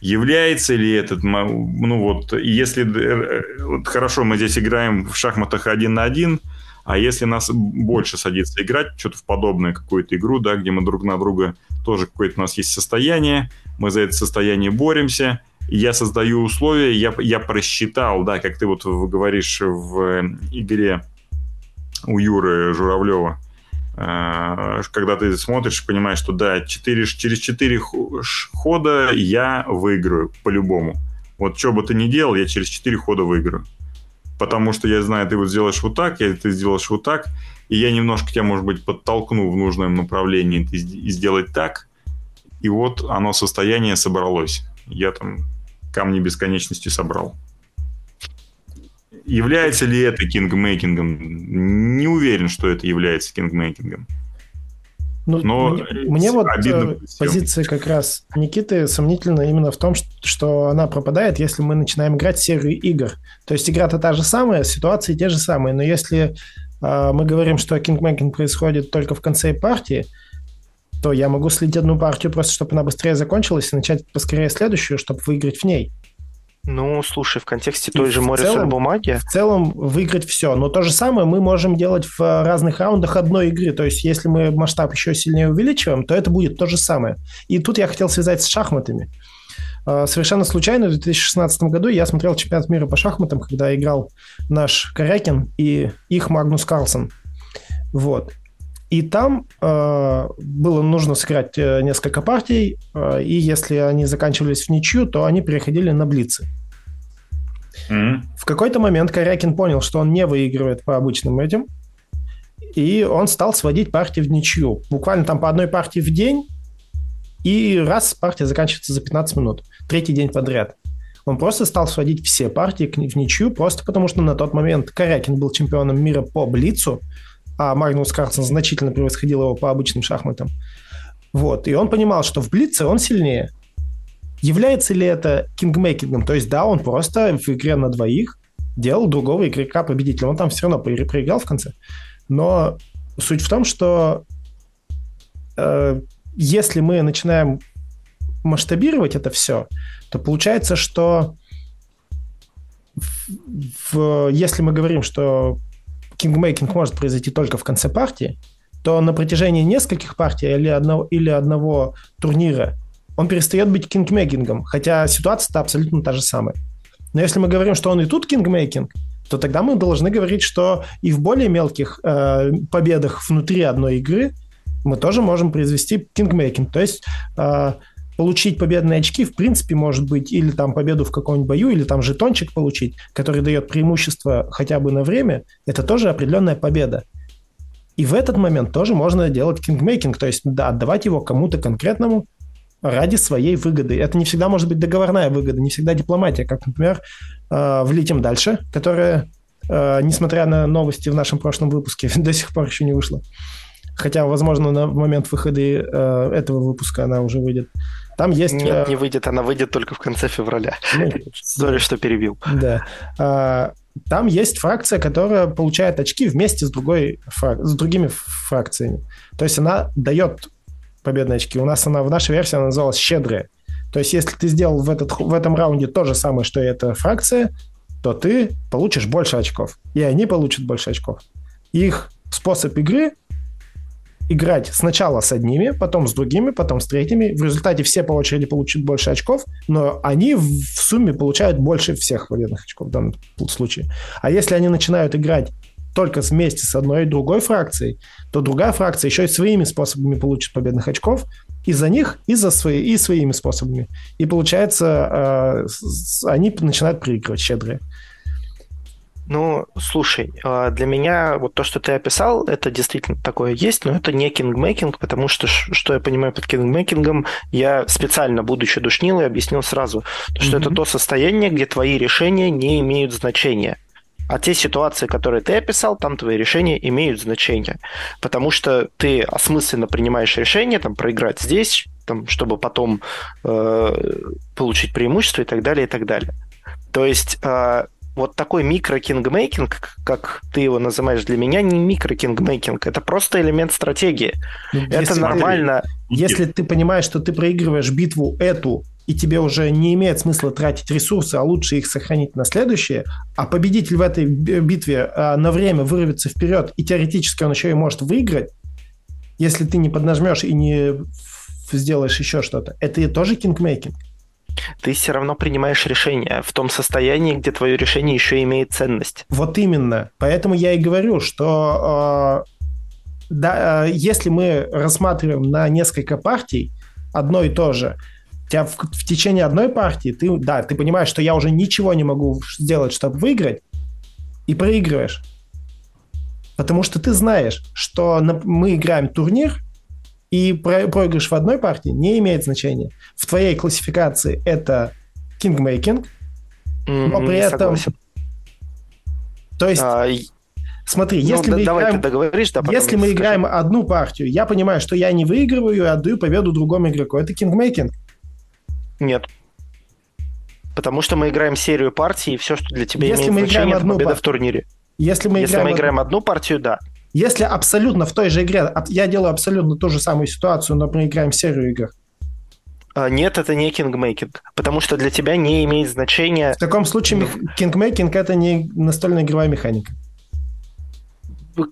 Является ли этот, ну вот, если, э, вот хорошо, мы здесь играем в шахматах один на один, а если нас больше садится играть, что-то в подобное, какую-то игру, да, где мы друг на друга тоже какое-то у нас есть состояние, мы за это состояние боремся, я создаю условия, я, я просчитал, да, как ты вот говоришь в игре у Юры Журавлева, Э, когда ты смотришь, понимаешь, что да, 4, через 4 хода я выиграю по-любому. Вот что бы ты ни делал, я через 4 хода выиграю. Потому что я знаю, ты вот сделаешь вот так, я, ты сделаешь вот так, и я немножко тебя, может быть, подтолкну в нужном направлении и сделать так, и вот оно состояние собралось. Я там камни бесконечности собрал. Является ли это кингмейкингом? Не уверен, что это является кингмейкингом. Ну, Но мне, мне вот э, позиция как раз Никиты сомнительна именно в том, что, что она пропадает, если мы начинаем играть серию игр. То есть игра-то та же самая, ситуации те же самые, но если э, мы говорим, что кингмейкинг происходит только в конце партии, то я могу следить одну партию просто, чтобы она быстрее закончилась, и начать поскорее следующую, чтобы выиграть в ней. Ну, слушай, в контексте той и же море целом, бумаги. В целом выиграть все. Но то же самое мы можем делать в разных раундах одной игры. То есть, если мы масштаб еще сильнее увеличиваем, то это будет то же самое. И тут я хотел связать с шахматами. А, совершенно случайно в 2016 году я смотрел чемпионат мира по шахматам, когда играл наш Корякин и их Магнус Карлсон. Вот. И там э, было нужно сыграть э, несколько партий, э, и если они заканчивались в ничью, то они переходили на блицы. Mm-hmm. В какой-то момент Корякин понял, что он не выигрывает по обычным этим, и он стал сводить партии в ничью. Буквально там по одной партии в день, и раз партия заканчивается за 15 минут. Третий день подряд. Он просто стал сводить все партии в ничью, просто потому что на тот момент Корякин был чемпионом мира по Блицу, а Магнус Карлсон значительно превосходил его по обычным шахматам. Вот. И он понимал, что в Блице он сильнее. Является ли это кингмейкингом? То есть, да, он просто в игре на двоих делал другого игрока победителя. Он там все равно проиграл в конце. Но суть в том, что э, если мы начинаем масштабировать это все, то получается, что в, в, если мы говорим, что кингмейкинг может произойти только в конце партии, то на протяжении нескольких партий или одного, или одного турнира он перестает быть кингмейкингом, хотя ситуация-то абсолютно та же самая. Но если мы говорим, что он и тут кингмейкинг, то тогда мы должны говорить, что и в более мелких э, победах внутри одной игры мы тоже можем произвести кингмейкинг. То есть э, получить победные очки, в принципе, может быть, или там победу в каком-нибудь бою, или там жетончик получить, который дает преимущество хотя бы на время, это тоже определенная победа. И в этот момент тоже можно делать kingmaking, то есть да, отдавать его кому-то конкретному ради своей выгоды. Это не всегда может быть договорная выгода, не всегда дипломатия, как, например, э, в «Летим дальше», которая, э, несмотря на новости в нашем прошлом выпуске, до сих пор еще не вышла. Хотя, возможно, на момент выхода э, этого выпуска она уже выйдет. Там есть... Нет, э... не выйдет, она выйдет только в конце февраля. Ну, Sorry, что перебил. Да. А, там есть фракция, которая получает очки вместе с, другой, с другими фракциями. То есть она дает победные очки. У нас она в нашей версии она называлась «щедрая». То есть если ты сделал в, этот, в этом раунде то же самое, что и эта фракция, то ты получишь больше очков. И они получат больше очков. Их способ игры играть сначала с одними, потом с другими, потом с третьими. В результате все по очереди получат больше очков, но они в сумме получают больше всех победных очков в данном случае. А если они начинают играть только вместе с одной и другой фракцией, то другая фракция еще и своими способами получит победных очков, и за них, и за свои, и своими способами. И получается, э, они начинают проигрывать щедрые. Ну, слушай, а, для меня вот то, что ты описал, это действительно такое есть, но это не кингмейкинг, потому что, что я понимаю под кингмейкингом, я специально, будучи душнилой, объяснил сразу, что mm-hmm. это то состояние, где твои решения не имеют значения. А те ситуации, которые ты описал, там твои решения имеют значение. Потому что ты осмысленно принимаешь решение, там, проиграть здесь, там, чтобы потом э, получить преимущество и так далее, и так далее. То есть э, вот такой микро-кингмейкинг, как ты его называешь для меня, не микро-кингмейкинг, это просто элемент стратегии. Ну, это если нормально. если ты понимаешь, что ты проигрываешь битву эту, и тебе уже не имеет смысла тратить ресурсы, а лучше их сохранить на следующее, а победитель в этой битве а, на время вырвется вперед, и теоретически он еще и может выиграть, если ты не поднажмешь и не сделаешь еще что-то. Это тоже кингмейкинг ты все равно принимаешь решение в том состоянии, где твое решение еще имеет ценность. Вот именно. Поэтому я и говорю, что э, да, э, если мы рассматриваем на несколько партий одно и то же, тебя в, в течение одной партии ты, да, ты понимаешь, что я уже ничего не могу сделать, чтобы выиграть, и проигрываешь. Потому что ты знаешь, что мы играем турнир, и проигрыш в одной партии не имеет значения. В твоей классификации это кингмейкинг, mm-hmm, но при этом... Согласен. То есть... А, Смотри, ну, если, да, мы, играем, договоришь, да, если мы играем одну партию, я понимаю, что я не выигрываю и отдаю победу другому игроку. Это кингмейкинг? Нет. Потому что мы играем серию партий, и все, что для тебя если имеет мы значение, играем это победа пар... в турнире. Если мы, если играем, мы играем одну партию, да. Если абсолютно в той же игре, я делаю абсолютно ту же самую ситуацию, но мы играем серию игр, а, нет, это не кингмейкинг, потому что для тебя не имеет значения... В таком случае кингмейкинг – это не настольная игровая механика.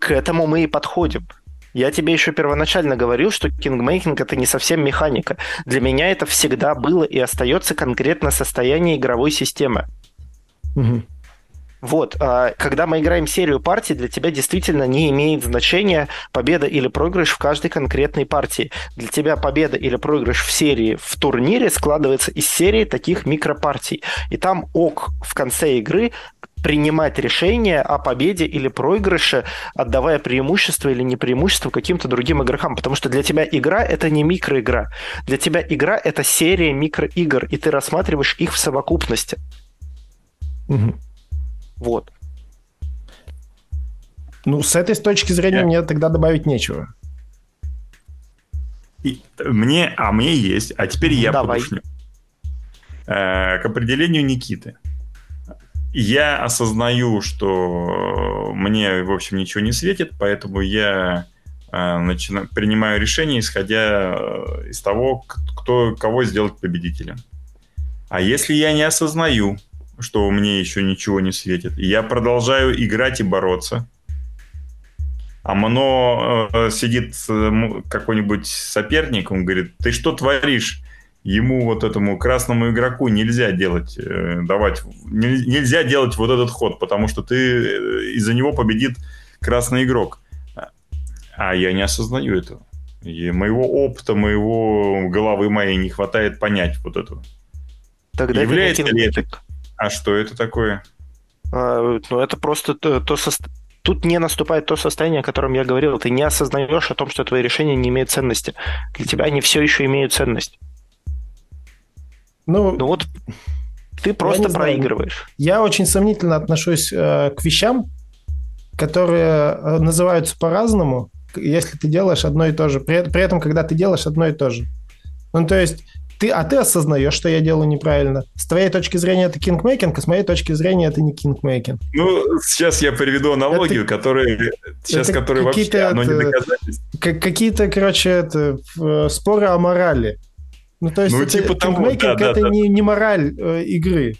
К этому мы и подходим. Я тебе еще первоначально говорил, что кингмейкинг это не совсем механика. Для меня это всегда было и остается конкретно состояние игровой системы. Угу. Вот, а, когда мы играем серию партий, для тебя действительно не имеет значения победа или проигрыш в каждой конкретной партии. Для тебя победа или проигрыш в серии, в турнире складывается из серии таких микропартий. И там ок в конце игры принимать решение о победе или проигрыше, отдавая преимущество или не преимущество каким-то другим игрокам. Потому что для тебя игра — это не микроигра. Для тебя игра — это серия микроигр, и ты рассматриваешь их в совокупности. Угу. Вот. Ну, с этой точки зрения Я... мне тогда добавить нечего. И, мне, а мне есть. А теперь я Давай. подушню. Э, к определению Никиты. Я осознаю, что мне, в общем, ничего не светит, поэтому я э, начина... принимаю решение, исходя э, из того, кто, кого сделать победителем. А если я не осознаю, что мне еще ничего не светит. И я продолжаю играть и бороться. А Мано э, сидит э, какой-нибудь соперник, он говорит, ты что творишь? Ему вот этому красному игроку нельзя делать, э, давать, не, нельзя делать вот этот ход, потому что ты э, из-за него победит красный игрок. А я не осознаю этого. И моего опыта, моего головы моей не хватает понять вот этого. Тогда Является ли это... А что это такое? А, ну, это просто то, то со... Тут не наступает то состояние, о котором я говорил. Ты не осознаешь о том, что твои решения не имеют ценности. Для тебя они все еще имеют ценность. Ну, ну вот ты просто проигрываешь. Я очень сомнительно отношусь э, к вещам, которые э, называются по-разному, если ты делаешь одно и то же. При, при этом, когда ты делаешь одно и то же. Ну, то есть ты, а ты осознаешь, что я делаю неправильно. С твоей точки зрения это кингмейкинг, а с моей точки зрения это не кингмейкинг. Ну, сейчас я приведу аналогию, это, которая сейчас, это которая вообще это, оно не доказательство. Какие-то, короче, это, споры о морали. Ну, то есть ну, это, типа кингмейкинг того, да, это да, не, да. не мораль э, игры.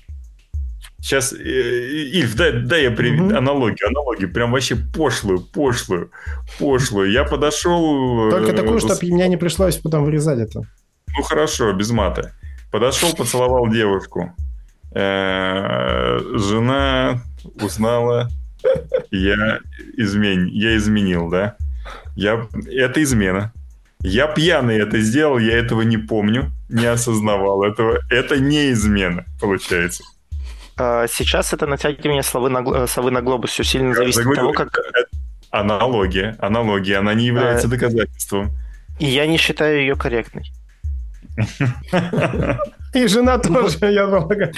Сейчас, э, Ильф, дай, дай я приведу угу. аналогию, аналогию, прям вообще пошлую, пошлую, пошлую. Я подошел... Только э, такую, чтобы мне не пришлось потом вырезать это. Ну хорошо, без мата. Подошел, поцеловал девушку. Э, жена узнала, я, измен... я изменил, да? Я... Это измена. Я пьяный это сделал, я этого не помню, не осознавал этого. Это не измена, получается. А, сейчас это натягивание совы на, совы на глобус все сильно зависит от того, как... Аналогия, аналогия, она не является а... доказательством. И я не считаю ее корректной. И жена тоже, я полагаю.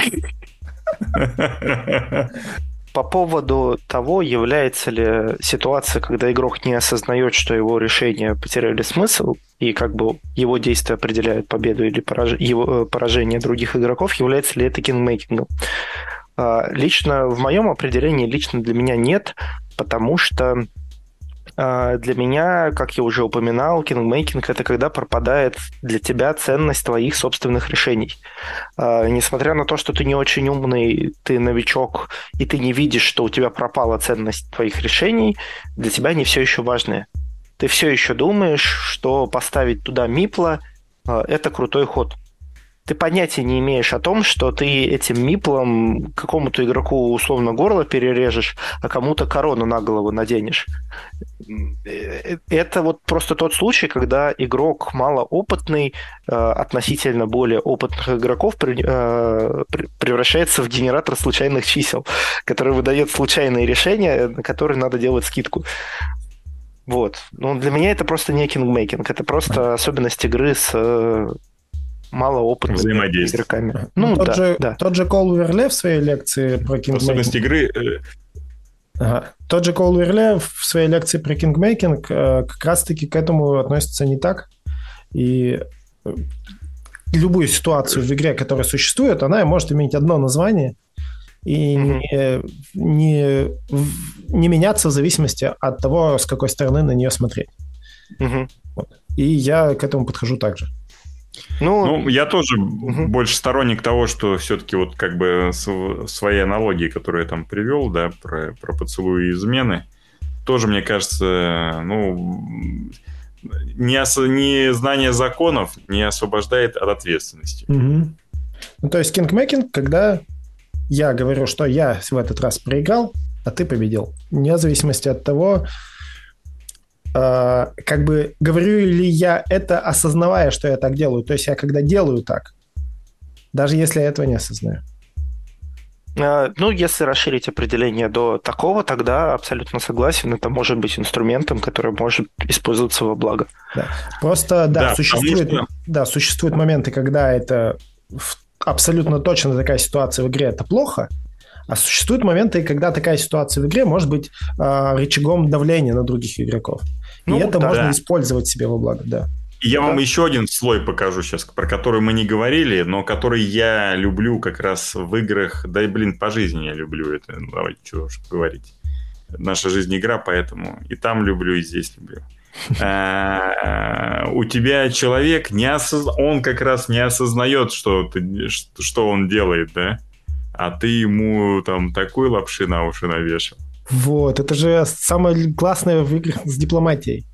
По поводу того, является ли ситуация, когда игрок не осознает, что его решения потеряли смысл, и как бы его действия определяют победу или пораж... его, э, поражение других игроков, является ли это кингмейкингом? А, лично в моем определении, лично для меня нет, потому что для меня, как я уже упоминал, кингмейкинг — это когда пропадает для тебя ценность твоих собственных решений. А, несмотря на то, что ты не очень умный, ты новичок, и ты не видишь, что у тебя пропала ценность твоих решений, для тебя они все еще важны. Ты все еще думаешь, что поставить туда мипла а, — это крутой ход ты понятия не имеешь о том, что ты этим миплом какому-то игроку условно горло перережешь, а кому-то корону на голову наденешь. Э, это вот просто тот случай, когда игрок малоопытный э, относительно более опытных игроков э, превращается в генератор случайных чисел, который выдает случайные решения, на которые надо делать скидку. Вот. Ну, для меня это просто не кингмейкинг, это просто особенность игры с мало опытными игроками. Ну, ну, тот, да, же, да. тот же Кол Верле в своей лекции про кингмейкинг... Особенность игры... Э, ага. Тот же Кол Верле в своей лекции про кингмейкинг э, как раз-таки к этому относится не так. И э, любую ситуацию в игре, которая существует, она может иметь одно название и mm-hmm. не, не, не меняться в зависимости от того, с какой стороны на нее смотреть. Mm-hmm. Вот. И я к этому подхожу так же. Ну, ну я тоже угу. больше сторонник того, что все-таки вот как бы свои аналогии, которые я там привел, да, про, про поцелуи и измены, тоже, мне кажется, ну, не, ос- не знание законов не освобождает от ответственности. Угу. Ну, то есть кингмейкинг, когда я говорю, что я в этот раз проиграл, а ты победил. Вне зависимости от того, э, как бы говорю ли я это, осознавая, что я так делаю. То есть я когда делаю так, даже если я этого не осознаю. А, ну, если расширить определение до такого, тогда абсолютно согласен. Это может быть инструментом, который может использоваться во благо. Да. Просто, да, да существует, да, существуют моменты, когда это абсолютно точно такая ситуация в игре, это плохо, а существуют моменты, когда такая ситуация в игре может быть э, рычагом давления на других игроков. Ну, И это да, можно да. использовать себе во благо, да. Я да. вам еще один слой покажу сейчас, про который мы не говорили, но который я люблю как раз в играх. Да и, блин, по жизни я люблю это. Ну, давайте, что уж говорить. Наша жизнь игра, поэтому и там люблю, и здесь люблю. А, у тебя человек не осоз... он как раз не осознает, что ты, что он делает, да? А ты ему там такой лапши на уши навешал. Вот, это же самое классное в играх с дипломатией.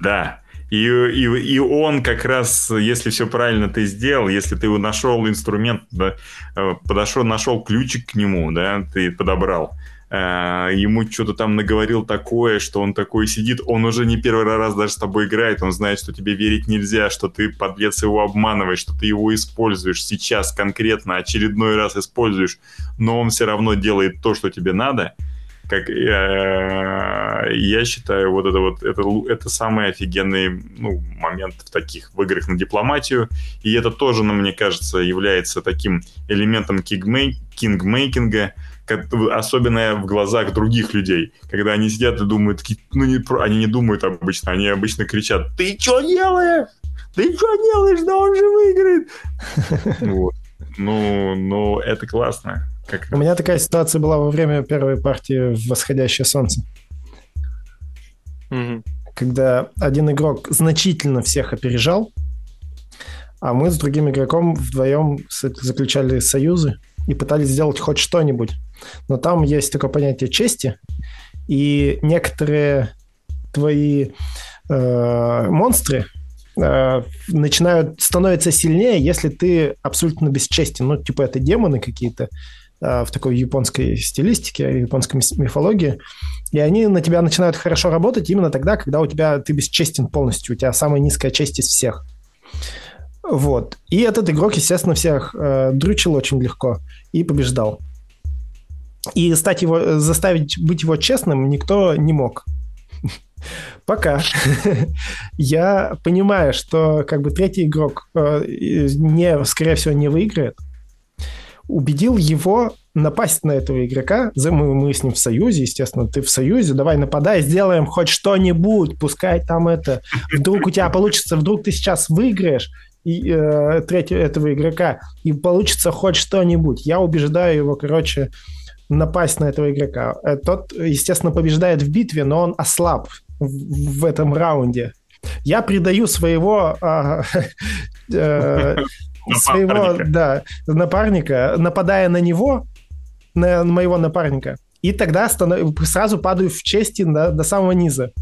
Да. И, и, и он как раз, если все правильно ты сделал, если ты нашел инструмент, да, э, подошел, нашел ключик к нему, да, ты подобрал, ему что-то там наговорил такое, что он такой сидит, он уже не первый раз даже с тобой играет, он знает, что тебе верить нельзя, что ты, подлец, его обманываешь, что ты его используешь сейчас конкретно, очередной раз используешь, но он все равно делает то, что тебе надо – как э, я считаю, вот это вот это, это самый офигенный ну, момент в таких в играх на дипломатию. И это тоже, ну, мне кажется, является таким элементом кингмейкинга, особенно в глазах других людей, когда они сидят и думают, такие, ну, не, они не думают обычно, они обычно кричат, ты что делаешь? Ты что делаешь? Да он же выиграет! Вот. Ну, ну, это классно. Как... У меня такая ситуация была во время первой партии в «Восходящее солнце». Угу. Когда один игрок значительно всех опережал, а мы с другим игроком вдвоем заключали союзы и пытались сделать хоть что-нибудь. Но там есть такое понятие чести, и некоторые твои э, монстры э, начинают становятся сильнее, если ты абсолютно бесчестен. Ну, типа это демоны какие-то, Э, в такой японской стилистике, японской мифологии, и они на тебя начинают хорошо работать именно тогда, когда у тебя ты бесчестен полностью, у тебя самая низкая честь из всех. Вот. И этот игрок, естественно, всех э, дрючил очень легко и побеждал. И стать его, заставить быть его честным никто не мог. Пока. Я понимаю, что как бы третий игрок э, не, скорее всего, не выиграет, убедил его напасть на этого игрока. Мы, мы с ним в союзе, естественно, ты в союзе, давай нападай, сделаем хоть что-нибудь, пускай там это... Вдруг у тебя получится, вдруг ты сейчас выиграешь и, э, третьего этого игрока, и получится хоть что-нибудь. Я убеждаю его, короче, напасть на этого игрока. Э, тот, естественно, побеждает в битве, но он ослаб в, в этом раунде. Я предаю своего э, э, своего напарника. да, напарника, нападая на него, на, моего напарника, и тогда станов... сразу падаю в чести до, до самого низа.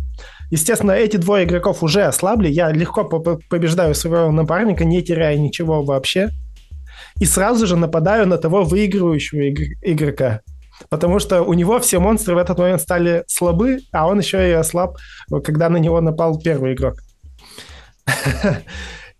Естественно, эти двое игроков уже ослабли, я легко побеждаю своего напарника, не теряя ничего вообще, и сразу же нападаю на того выигрывающего игрока. Потому что у него все монстры в этот момент стали слабы, а он еще и ослаб, когда на него напал первый игрок.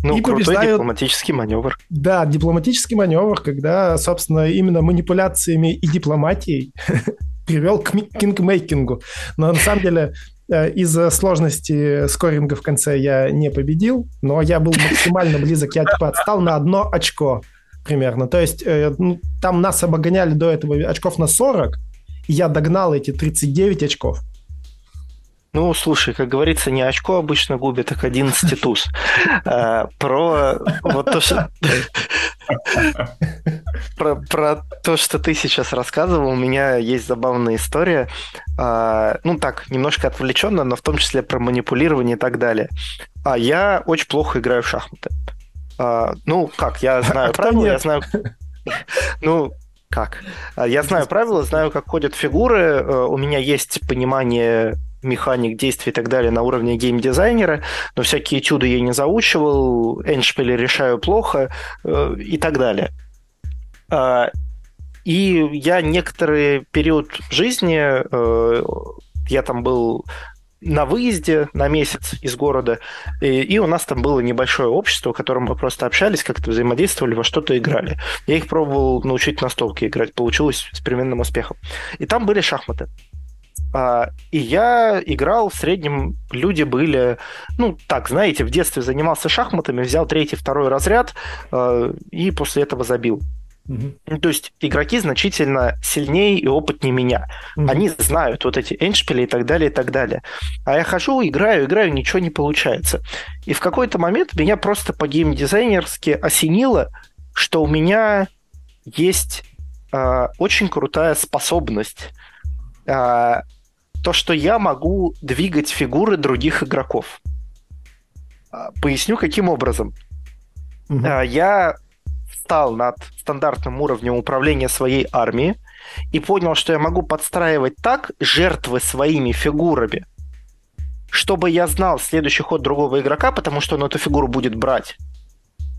Ну, и крутой побеждают... дипломатический маневр. Да, дипломатический маневр, когда, собственно, именно манипуляциями и дипломатией привел к кингмейкингу. Но на самом деле э, из-за сложности скоринга в конце я не победил, но я был максимально близок, я типа отстал на одно очко примерно. То есть э, ну, там нас обогоняли до этого очков на 40, и я догнал эти 39 очков. Ну, слушай, как говорится, не очко обычно губит, так 11 туз. А, про вот то, что... Про, про то, что ты сейчас рассказывал, у меня есть забавная история. А, ну так, немножко отвлеченно, но в том числе про манипулирование и так далее. А я очень плохо играю в шахматы. А, ну, как, я знаю правила, я знаю... Ну, как? Я знаю правила, знаю, как ходят фигуры, э, у меня есть понимание механик, действий и так далее на уровне геймдизайнера, но всякие чуда я не заучивал, эншпили решаю плохо э, и так далее. Э, и я некоторый период жизни, э, я там был на выезде на месяц из города, и, и у нас там было небольшое общество, в котором мы просто общались, как-то взаимодействовали, во что-то играли. Я их пробовал научить на столке играть, получилось с переменным успехом. И там были шахматы. А, и я играл, в среднем люди были, ну, так, знаете, в детстве занимался шахматами, взял третий, второй разряд а, и после этого забил. Угу. То есть игроки значительно сильнее и опытнее меня. Угу. Они знают вот эти эншпили и так далее, и так далее. А я хожу, играю, играю, ничего не получается. И в какой-то момент меня просто по геймдизайнерски осенило, что у меня есть э, очень крутая способность. Э, то, что я могу двигать фигуры других игроков. Поясню, каким образом. Угу. Я встал над стандартным уровнем управления своей армией и понял, что я могу подстраивать так жертвы своими фигурами, чтобы я знал следующий ход другого игрока, потому что он эту фигуру будет брать.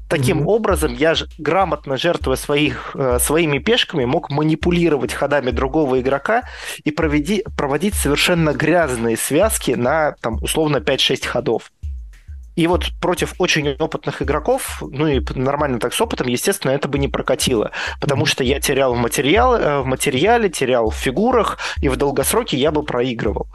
Таким mm-hmm. образом, я ж, грамотно жертвуя своих, э, своими пешками, мог манипулировать ходами другого игрока и проведи, проводить совершенно грязные связки на, там, условно, 5-6 ходов. И вот против очень опытных игроков, ну и нормально так с опытом, естественно, это бы не прокатило, потому что я терял в, материал, э, в материале, терял в фигурах, и в долгосроке я бы проигрывал.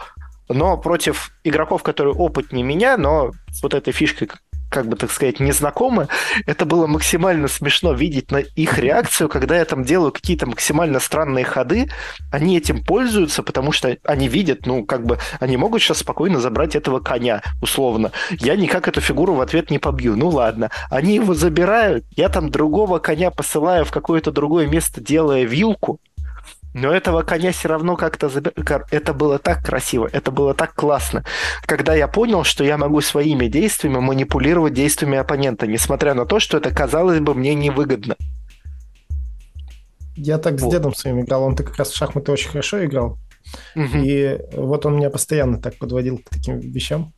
Но против игроков, которые опытнее меня, но с вот этой фишкой как бы, так сказать, незнакомы, это было максимально смешно видеть на их реакцию, когда я там делаю какие-то максимально странные ходы, они этим пользуются, потому что они видят, ну, как бы, они могут сейчас спокойно забрать этого коня, условно. Я никак эту фигуру в ответ не побью, ну ладно. Они его забирают, я там другого коня посылаю в какое-то другое место, делая вилку, но этого коня все равно как-то... Это было так красиво, это было так классно. Когда я понял, что я могу своими действиями манипулировать действиями оппонента, несмотря на то, что это, казалось бы, мне невыгодно. Я так вот. с дедом своим играл, он-то как раз в шахматы очень хорошо играл. Угу. И вот он меня постоянно так подводил к таким вещам.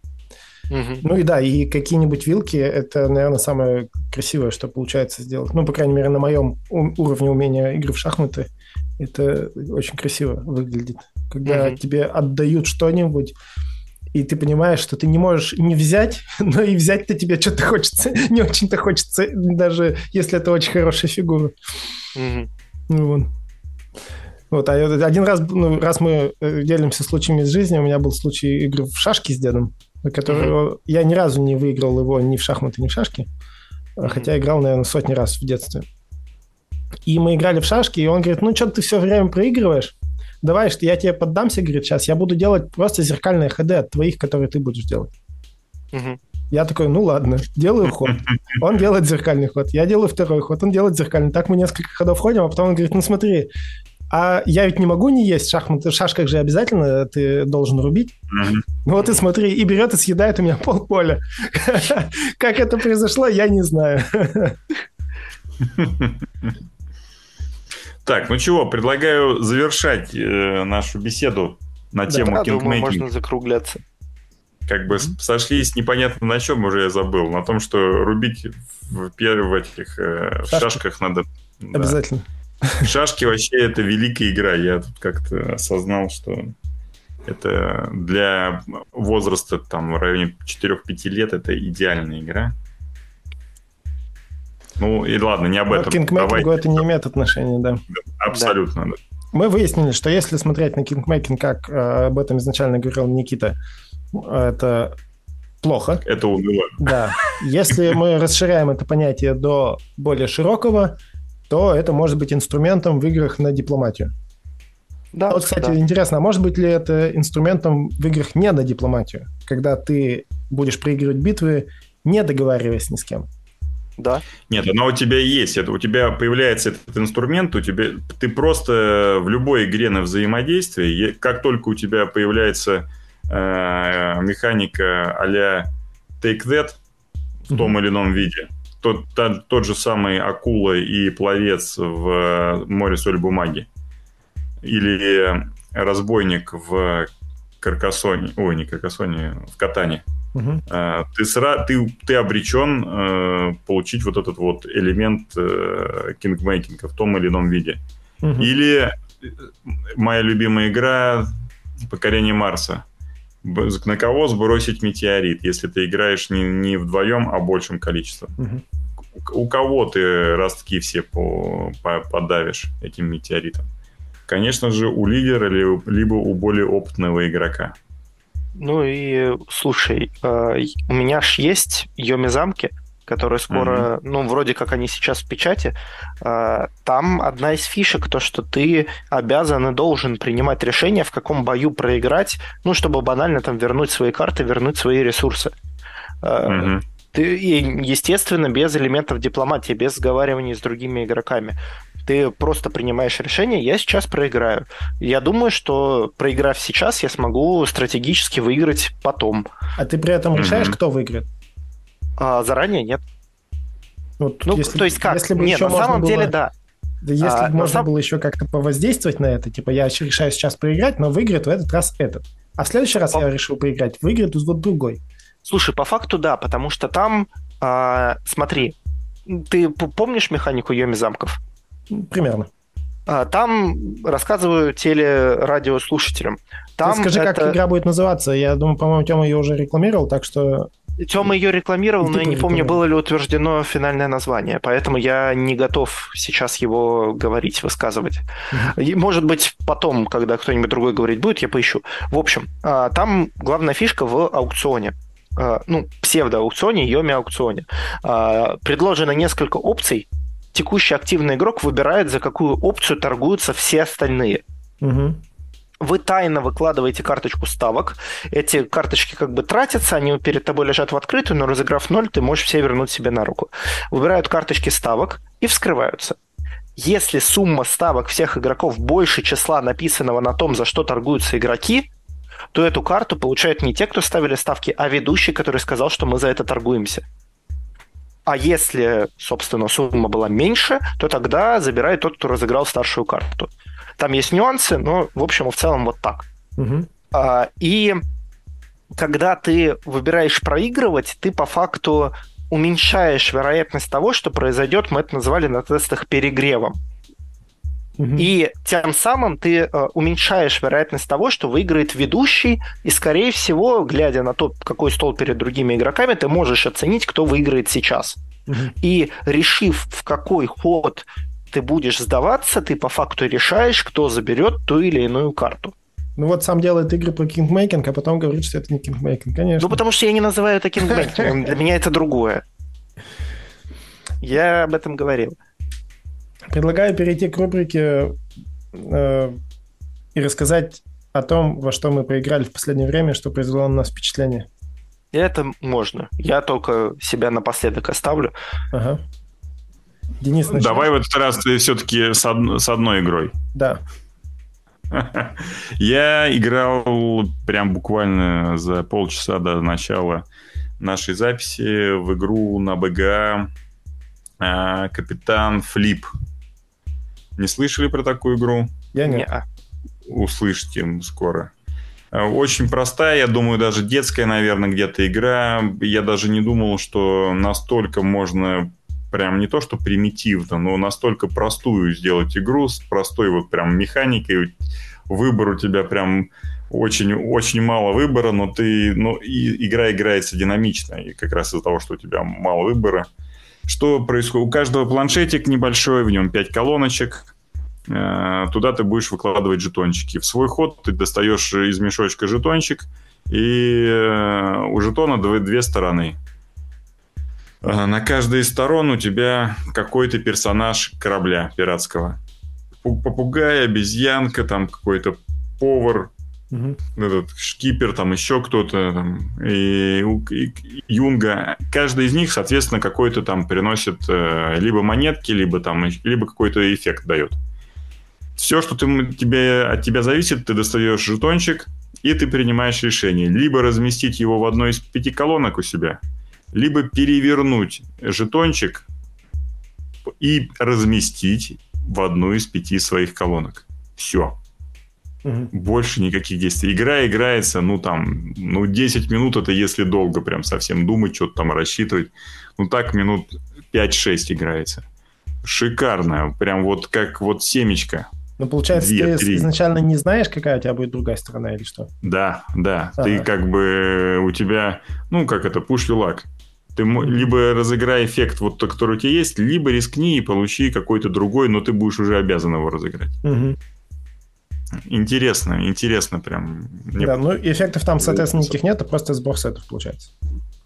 Угу. Ну и да, и какие-нибудь вилки – это, наверное, самое красивое, что получается сделать. Ну, по крайней мере, на моем уровне умения игры в шахматы – это очень красиво выглядит. Когда mm-hmm. тебе отдают что-нибудь, и ты понимаешь, что ты не можешь не взять, но и взять-то тебе что-то хочется, не очень-то хочется, даже если это очень хорошая фигура. Mm-hmm. Ну, вот. Вот, а один раз, ну, раз мы э, делимся случаями из жизни, у меня был случай игры в шашки с дедом, который mm-hmm. я ни разу не выиграл его ни в шахматы, ни в шашки, mm-hmm. хотя играл, наверное, сотни раз в детстве. И мы играли в шашки, и он говорит, ну что ты все время проигрываешь? Давай, что я тебе поддамся, говорит, сейчас я буду делать просто зеркальные ходы от твоих, которые ты будешь делать. Угу. Я такой, ну ладно, делаю ход. Он делает зеркальный ход, я делаю второй ход, он делает зеркальный. Так мы несколько ходов ходим, а потом он говорит, ну смотри, а я ведь не могу не есть шахматы. В шашках же обязательно ты должен рубить. Mm-hmm. Вот и смотри, и берет и съедает у меня полполя. Как это произошло, я не знаю. Так, ну чего, предлагаю завершать э, нашу беседу на тему да, можно закругляться. Как бы сошлись непонятно на чем, уже я забыл. На том, что рубить в первых этих э, в шашках надо... Обязательно. Да. Шашки вообще это великая игра. Я тут как-то осознал, что это для возраста там в районе 4-5 лет это идеальная игра. Ну и ладно, не об этом. К кингмейкингу это не имеет отношения, да. Абсолютно, да. да. Мы выяснили, что если смотреть на кингмейкинг, как э, об этом изначально говорил Никита, это плохо. Это уныло. Да. Если мы расширяем это понятие до более широкого, то это может быть инструментом в играх на дипломатию. Да, вот, кстати, да. интересно, а может быть ли это инструментом в играх не на дипломатию, когда ты будешь проигрывать битвы, не договариваясь ни с кем? Да. Нет, она у тебя есть. Это, у тебя появляется этот инструмент, у тебя, ты просто в любой игре на взаимодействии, как только у тебя появляется э, механика а-ля Take That в том mm-hmm. или ином виде, тот, тот, тот же самый акула и пловец в море соль бумаги, или разбойник в Каркасоне, ой, не Каркасоне, в Катане, угу. ты, сра, ты, ты обречен э, получить вот этот вот элемент э, кингмейкинга в том или ином виде. Угу. Или э, моя любимая игра «Покорение Марса». На кого сбросить метеорит, если ты играешь не, не вдвоем, а большим количеством? Угу. У, у кого ты ростки все по, по, подавишь этим метеоритом? Конечно же, у лидера, либо у более опытного игрока. Ну и слушай, э, у меня ж есть Йоми замки, которые скоро, mm-hmm. ну, вроде как они сейчас в печати, э, там одна из фишек, то, что ты обязан и должен принимать решение, в каком бою проиграть, ну, чтобы банально там вернуть свои карты, вернуть свои ресурсы. Mm-hmm. Ты, естественно, без элементов дипломатии, без сговариваний с другими игроками. Ты просто принимаешь решение, я сейчас проиграю. Я думаю, что проиграв сейчас, я смогу стратегически выиграть потом. А ты при этом решаешь, mm-hmm. кто выиграет? А, заранее нет. Вот, ну, если, то есть как? Если бы нет, на самом было... деле да. Да если а, бы можно сам... было еще как-то повоздействовать на это, типа я решаю сейчас проиграть, но выиграет в этот раз этот. А в следующий раз по... я решил проиграть, выиграет вот другой. Слушай, по факту да, потому что там, а, смотри, ты помнишь механику Йоми замков? Примерно. А, там рассказываю телерадиослушателям. Там Ты скажи, это... как игра будет называться. Я думаю, по-моему, Тёма ее уже рекламировал, так что... Тёма ее рекламировал, но я не помню, было ли утверждено финальное название, поэтому я не готов сейчас его говорить, высказывать. Uh-huh. Может быть, потом, когда кто-нибудь другой говорить будет, я поищу. В общем, а, там главная фишка в аукционе а, ну, псевдо-аукционе, Йоми-аукционе. Предложено несколько опций, текущий активный игрок выбирает, за какую опцию торгуются все остальные. Угу. Вы тайно выкладываете карточку ставок. Эти карточки как бы тратятся, они перед тобой лежат в открытую, но разыграв ноль, ты можешь все вернуть себе на руку. Выбирают карточки ставок и вскрываются. Если сумма ставок всех игроков больше числа написанного на том, за что торгуются игроки, то эту карту получают не те, кто ставили ставки, а ведущий, который сказал, что мы за это торгуемся. А если, собственно, сумма была меньше, то тогда забирает тот, кто разыграл старшую карту. Там есть нюансы, но, в общем, в целом вот так. Угу. А, и когда ты выбираешь проигрывать, ты по факту уменьшаешь вероятность того, что произойдет, мы это называли на тестах перегревом. И тем самым ты э, уменьшаешь вероятность того, что выиграет ведущий, и, скорее всего, глядя на то, какой стол перед другими игроками, ты можешь оценить, кто выиграет сейчас. И решив, в какой ход ты будешь сдаваться, ты по факту решаешь, кто заберет ту или иную карту. Ну вот сам делает игры про кингмейкинг, а потом говорит, что это не кингмейкинг, конечно. Ну потому что я не называю это кингмейкингом, для меня это другое. Я об этом говорил. Предлагаю перейти к рубрике э, и рассказать о том, во что мы поиграли в последнее время, что произвело на нас впечатление. Это можно. Я только себя напоследок оставлю. Ага. Денис, начинай. Давай в этот раз ты все-таки с, од... с одной игрой. Да. Я играл прям буквально за полчаса до начала нашей записи в игру на БГА Капитан Флип. Не слышали про такую игру? Я не. Услышите скоро. Э, очень простая, я думаю, даже детская, наверное, где-то игра. Я даже не думал, что настолько можно прям не то, что примитивно, но настолько простую сделать игру с простой вот прям механикой. Выбор у тебя прям очень, очень мало выбора, но ты, ну, и игра играется динамично, и как раз из-за того, что у тебя мало выбора, что происходит? У каждого планшетик небольшой, в нем 5 колоночек. Э, туда ты будешь выкладывать жетончики. В свой ход ты достаешь из мешочка жетончик, и э, у жетона две, стороны. Э, на каждой из сторон у тебя какой-то персонаж корабля пиратского. Попугай, обезьянка, там какой-то повар, Угу. Этот шкипер, там еще кто-то, там, и, и, Юнга. Каждый из них, соответственно, какой-то там приносит э, либо монетки, либо там либо какой-то эффект дает. Все, что ты, тебе, от тебя зависит, ты достаешь жетончик, и ты принимаешь решение. Либо разместить его в одной из пяти колонок у себя, либо перевернуть жетончик и разместить в одну из пяти своих колонок. Все. Угу. Больше никаких действий. Игра играется, ну, там, ну, 10 минут это если долго прям совсем думать, что-то там рассчитывать. Ну, так минут 5-6 играется. Шикарно. Прям вот как вот семечко. Ну, получается, 2, ты 3. изначально не знаешь, какая у тебя будет другая сторона или что? Да, да. Ага. Ты как бы, у тебя, ну, как это, luck. Ты либо разыграй эффект, вот который у тебя есть, либо рискни и получи какой-то другой, но ты будешь уже обязан его разыграть. Угу. Интересно, интересно прям. Да, ну эффектов там, соответственно, никаких нет, а просто сбор сетов получается.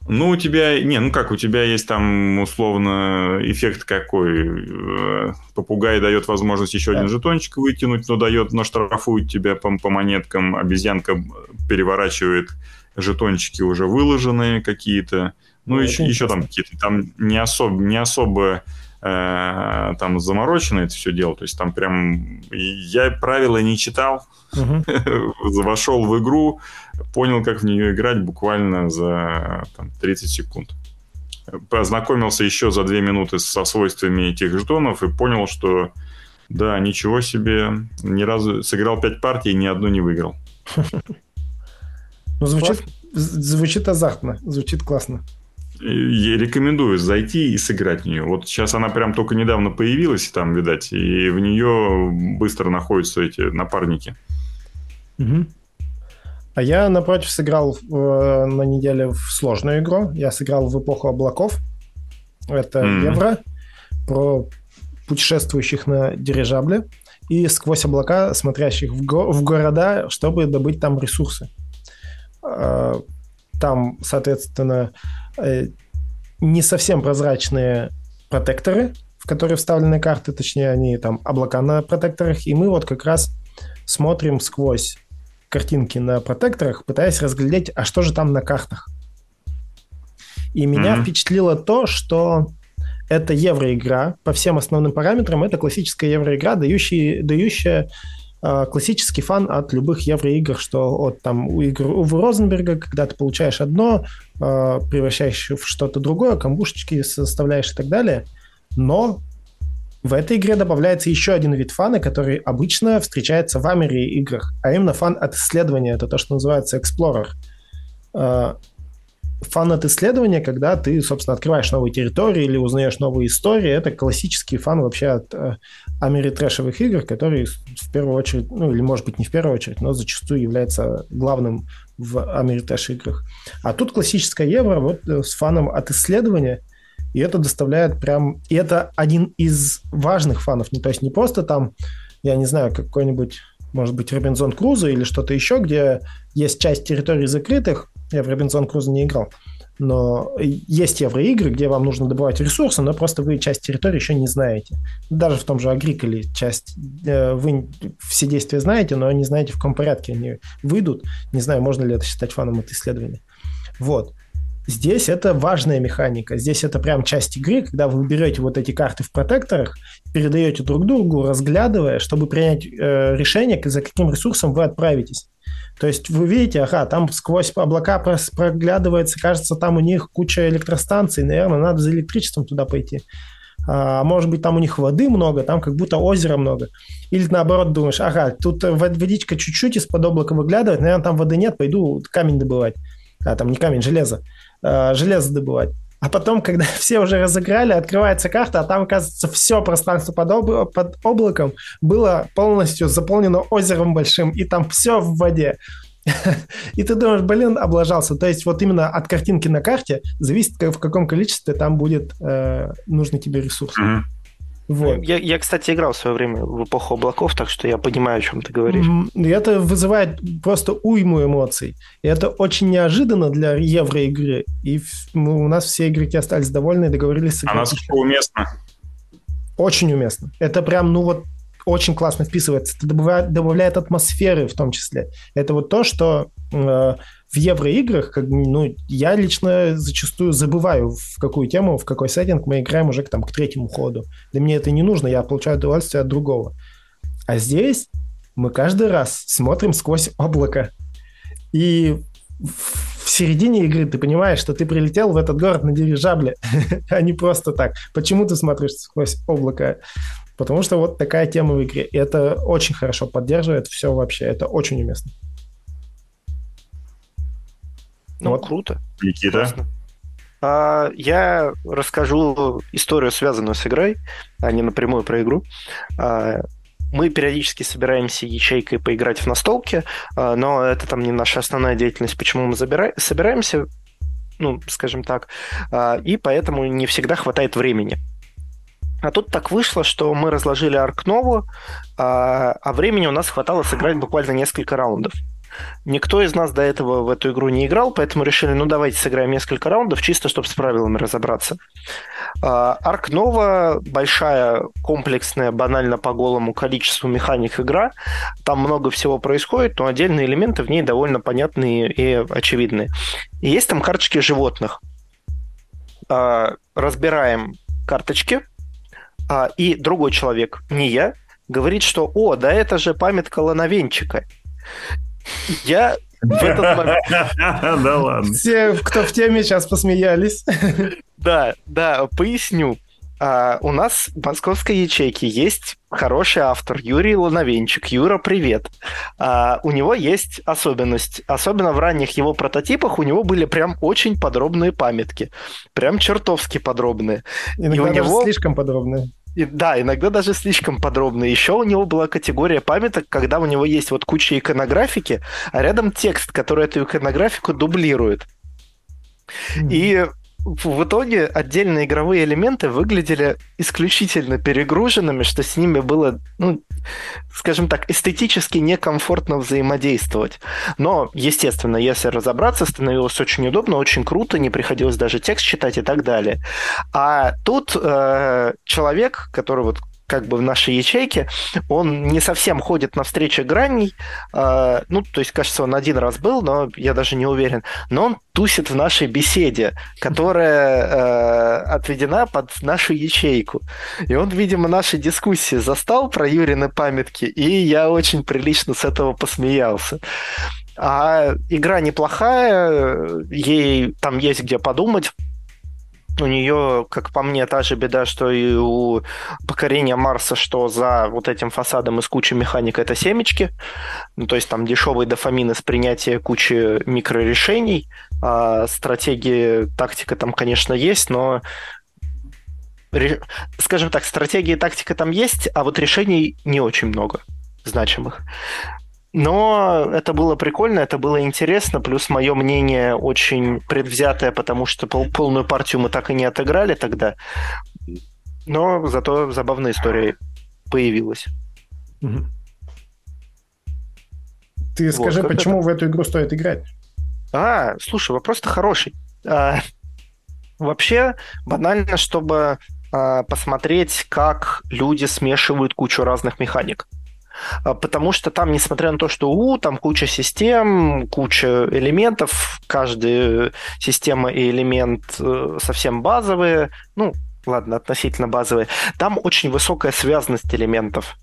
Ну, у тебя... Не, ну как, у тебя есть там, условно, эффект какой. Э, попугай дает возможность еще да. один жетончик вытянуть, но дает, но штрафует тебя по, по монеткам. Обезьянка переворачивает жетончики уже выложенные какие-то. Ну, ну еще, еще там какие-то... Там не особо, не особо там заморочено это все дело. То есть там прям... Я правила не читал, угу. вошел в игру, понял, как в нее играть буквально за там, 30 секунд. Познакомился еще за 2 минуты со свойствами этих жетонов и понял, что да, ничего себе, ни разу сыграл 5 партий, ни одну не выиграл. Ну, звучит, звучит азартно, звучит классно. Я рекомендую зайти и сыграть в нее. Вот сейчас она прям только недавно появилась, там, видать, и в нее быстро находятся эти напарники. Угу. А я, напротив, сыграл э, на неделе в сложную игру. Я сыграл в эпоху облаков. Это mm Евро про путешествующих на дирижабле и сквозь облака, смотрящих в, го- в города, чтобы добыть там ресурсы. Э, там, соответственно, не совсем прозрачные протекторы, в которые вставлены карты, точнее, они там облака на протекторах, и мы вот как раз смотрим сквозь картинки на протекторах, пытаясь разглядеть, а что же там на картах. И меня mm-hmm. впечатлило то, что это евроигра по всем основным параметрам. Это классическая евроигра, дающая, дающая классический фан от любых евроигр, что от там у игр у Розенберга, когда ты получаешь одно, а, превращаешь в что-то другое, камбушечки составляешь и так далее. Но в этой игре добавляется еще один вид фана, который обычно встречается в Амере играх, а именно фан от исследования. Это то, что называется Explorer. А, фан от исследования, когда ты, собственно, открываешь новые территории или узнаешь новые истории, это классический фан вообще от э, америтрэшевых игр, который в первую очередь, ну или может быть не в первую очередь, но зачастую является главным в америтрэш играх. А тут классическая евро вот э, с фаном от исследования, и это доставляет прям... И это один из важных фанов, не, то есть не просто там, я не знаю, какой-нибудь может быть, Робинзон Крузо или что-то еще, где есть часть территорий закрытых, я в Робинзон Крузо не играл. Но есть евроигры, где вам нужно добывать ресурсы, но просто вы часть территории еще не знаете. Даже в том же Агриколе часть э, вы все действия знаете, но не знаете, в каком порядке они выйдут. Не знаю, можно ли это считать фаном от исследования. Вот. Здесь это важная механика. Здесь это прям часть игры, когда вы берете вот эти карты в протекторах, передаете друг другу, разглядывая, чтобы принять э, решение, за каким ресурсом вы отправитесь. То есть вы видите, ага, там сквозь облака проглядывается, кажется, там у них куча электростанций, наверное, надо за электричеством туда пойти. А может быть, там у них воды много, там как будто озера много. Или наоборот думаешь, ага, тут водичка чуть-чуть из-под облака выглядывает, наверное, там воды нет, пойду камень добывать. А, там не камень, железо. А, железо добывать. А потом, когда все уже разыграли, открывается карта, а там, оказывается, все пространство под, об... под облаком было полностью заполнено озером большим, и там все в воде. И ты думаешь, блин, облажался. То есть вот именно от картинки на карте зависит, в каком количестве там будет э, нужный тебе ресурс. Вот. Я, я, кстати, играл в свое время в эпоху облаков, так что я понимаю, о чем ты говоришь. И это вызывает просто уйму эмоций. И это очень неожиданно для евроигры. И мы, у нас все игроки остались довольны и договорились. А насколько уместно? Очень уместно. Это прям, ну вот, очень классно вписывается. Это добавляет, добавляет атмосферы в том числе. Это вот то, что э, в евроиграх, как, ну, я лично зачастую забываю, в какую тему, в какой сеттинг мы играем уже там, к третьему ходу. Для меня это не нужно, я получаю удовольствие от другого. А здесь мы каждый раз смотрим сквозь облако. И в середине игры ты понимаешь, что ты прилетел в этот город на дирижабле, а не просто так. Почему ты смотришь сквозь облако? Потому что вот такая тема в игре. И это очень хорошо поддерживает все вообще. Это очень уместно. Ну, вот. круто. Никита? А, я расскажу историю, связанную с игрой, а не напрямую про игру. А, мы периодически собираемся ячейкой поиграть в настолки, а, но это там не наша основная деятельность, почему мы забира... собираемся, ну, скажем так, а, и поэтому не всегда хватает времени. А тут так вышло, что мы разложили Аркнову, а, а времени у нас хватало сыграть буквально несколько раундов. Никто из нас до этого в эту игру не играл, поэтому решили, ну давайте сыграем несколько раундов, чисто чтобы с правилами разобраться. Арк Нова большая, комплексная, банально по голому количеству механик игра. Там много всего происходит, но отдельные элементы в ней довольно понятные и очевидные. И есть там карточки животных. А, разбираем карточки, а, и другой человек, не я, говорит, что «О, да это же памятка Лановенчика». Я в этот момент... Да ладно. Все, кто в теме, сейчас посмеялись. Да, да, поясню. А, у нас в московской ячейке есть хороший автор Юрий Лановенчик. Юра, привет. А, у него есть особенность. Особенно в ранних его прототипах у него были прям очень подробные памятки. Прям чертовски подробные. Иногда И у него... слишком подробные. И, да, иногда даже слишком подробно. Еще у него была категория памяток, когда у него есть вот куча иконографики, а рядом текст, который эту иконографику дублирует. Mm-hmm. И в итоге отдельные игровые элементы выглядели исключительно перегруженными, что с ними было, ну, скажем так, эстетически некомфортно взаимодействовать. Но, естественно, если разобраться, становилось очень удобно, очень круто, не приходилось даже текст читать и так далее. А тут э, человек, который вот как бы в нашей ячейке, он не совсем ходит на встречи граней, э, ну, то есть, кажется, он один раз был, но я даже не уверен, но он тусит в нашей беседе, которая э, отведена под нашу ячейку. И он, видимо, наши дискуссии застал про Юрины памятки, и я очень прилично с этого посмеялся. А игра неплохая, ей там есть где подумать у нее, как по мне, та же беда, что и у покорения Марса, что за вот этим фасадом из кучи механик это семечки. Ну, то есть там дешевый дофамин из принятия кучи микрорешений. А стратегии, тактика там, конечно, есть, но скажем так, стратегии тактика там есть, а вот решений не очень много значимых. Но это было прикольно, это было интересно, плюс мое мнение очень предвзятое, потому что пол полную партию мы так и не отыграли тогда. Но зато забавная история появилась. Ты вот, скажи, почему это? в эту игру стоит играть? А, слушай, вопрос-то хороший. А, вообще, банально, чтобы а, посмотреть, как люди смешивают кучу разных механик. А, потому что там, несмотря на то, что у, там куча систем, куча элементов, каждая система и элемент э, совсем базовые, ну, ладно, относительно базовые, там очень высокая связанность элементов.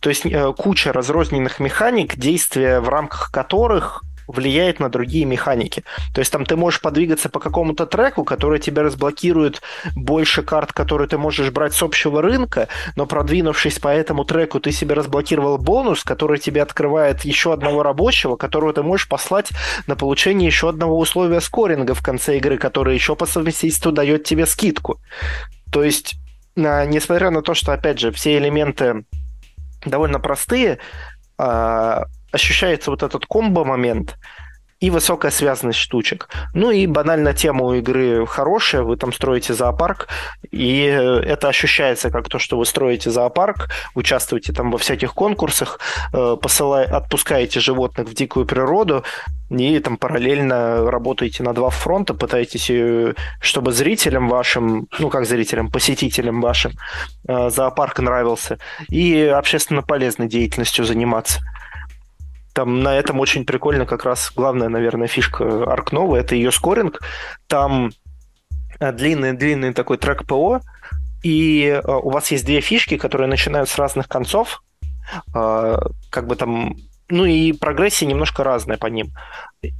То есть э, куча разрозненных механик, действия в рамках которых влияет на другие механики. То есть там ты можешь подвигаться по какому-то треку, который тебе разблокирует больше карт, которые ты можешь брать с общего рынка, но продвинувшись по этому треку, ты себе разблокировал бонус, который тебе открывает еще одного рабочего, которого ты можешь послать на получение еще одного условия скоринга в конце игры, который еще по совместительству дает тебе скидку. То есть, несмотря на то, что, опять же, все элементы довольно простые, а, ощущается вот этот комбо-момент и высокая связанность штучек. Ну и банально тема у игры хорошая, вы там строите зоопарк, и это ощущается как то, что вы строите зоопарк, участвуете там во всяких конкурсах, э, посылай, отпускаете животных в дикую природу, и там параллельно работаете на два фронта, пытаетесь, э, чтобы зрителям вашим, ну как зрителям, посетителям вашим э, зоопарк нравился, и общественно полезной деятельностью заниматься. Там на этом очень прикольно как раз главная, наверное, фишка Nova, это ее скоринг. Там длинный-длинный э, такой трек ПО, и э, у вас есть две фишки, которые начинают с разных концов, э, как бы там ну и прогрессия немножко разная по ним.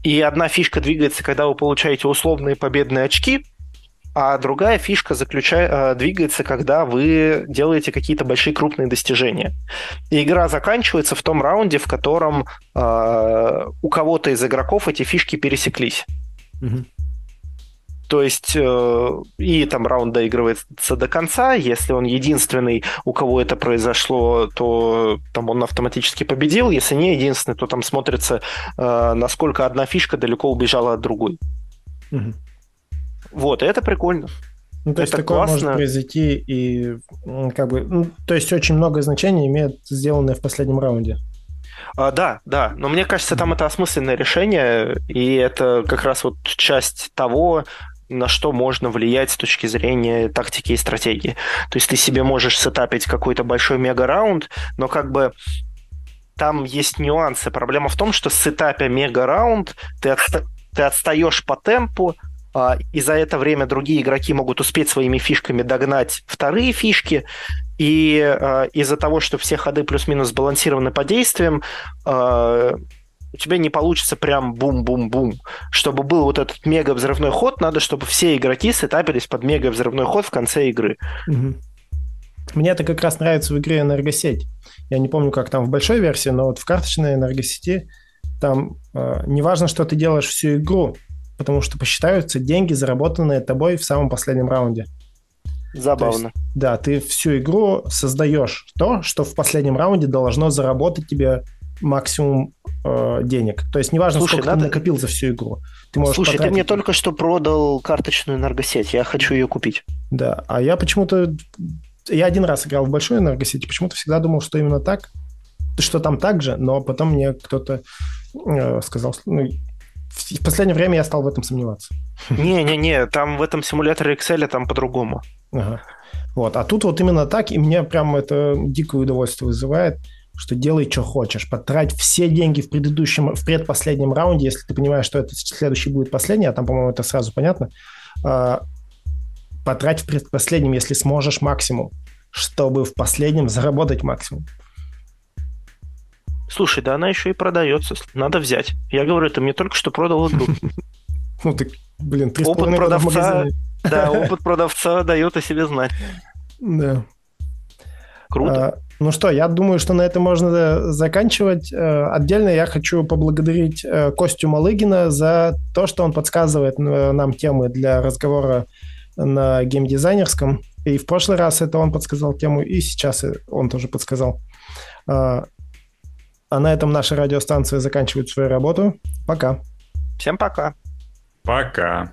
И одна фишка двигается, когда вы получаете условные победные очки, а другая фишка заключает, э, двигается, когда вы делаете какие-то большие крупные достижения. И игра заканчивается в том раунде, в котором э, у кого-то из игроков эти фишки пересеклись. Угу. То есть э, и там раунд доигрывается до конца. Если он единственный, у кого это произошло, то там он автоматически победил. Если не единственный, то там смотрится, э, насколько одна фишка далеко убежала от другой. Угу. Вот, и это прикольно. Ну, то есть это такое классно. может произойти и как бы, ну, то есть очень много значения имеет сделанное в последнем раунде. А, да, да, но мне кажется, там это осмысленное решение, и это как раз вот часть того, на что можно влиять с точки зрения тактики и стратегии. То есть ты себе можешь сетапить какой-то большой мега-раунд, но как бы там есть нюансы. Проблема в том, что сетапя мега-раунд ты, отста- ты отстаешь по темпу, и за это время другие игроки могут успеть своими фишками догнать вторые фишки, и э, из-за того, что все ходы плюс-минус сбалансированы по действиям, э, у тебя не получится прям бум-бум-бум. Чтобы был вот этот мега-взрывной ход, надо, чтобы все игроки сетапились под мега-взрывной ход в конце игры. Угу. Мне это как раз нравится в игре энергосеть. Я не помню, как там в большой версии, но вот в карточной энергосети там э, не важно, что ты делаешь всю игру, потому что посчитаются деньги, заработанные тобой в самом последнем раунде. Забавно. есть, да, ты всю игру создаешь то, что в последнем раунде должно заработать тебе максимум э, денег. То есть неважно, Слушай, сколько надо... ты накопил за всю игру. Ты можешь Слушай, потратить... ты мне только что продал карточную энергосеть, я хочу ее купить. Да, а я почему-то... Я один раз играл в большую энергосеть, почему-то всегда думал, что именно так, что там так же, но потом мне кто-то э, сказал, ну, в последнее время я стал в этом сомневаться. Не-не-не, там в этом симуляторе Excel там по-другому. Ага. Вот, а тут вот именно так, и мне прям это дикое удовольствие вызывает что делай, что хочешь. Потрать все деньги в предыдущем, в предпоследнем раунде, если ты понимаешь, что это следующий будет последний, а там, по-моему, это сразу понятно. А, потрать в предпоследнем, если сможешь, максимум, чтобы в последнем заработать максимум. Слушай, да она еще и продается. Надо взять. Я говорю, ты мне только что продал игру. Ну ты, блин, ты Опыт продавца, да, опыт продавца дает о себе знать. Да. Круто. А, ну что, я думаю, что на этом можно э, заканчивать. Э, отдельно я хочу поблагодарить э, Костю Малыгина за то, что он подсказывает нам темы для разговора на геймдизайнерском. И в прошлый раз это он подсказал тему, и сейчас он тоже подсказал. А на этом наша радиостанция заканчивает свою работу. Пока. Всем пока. Пока.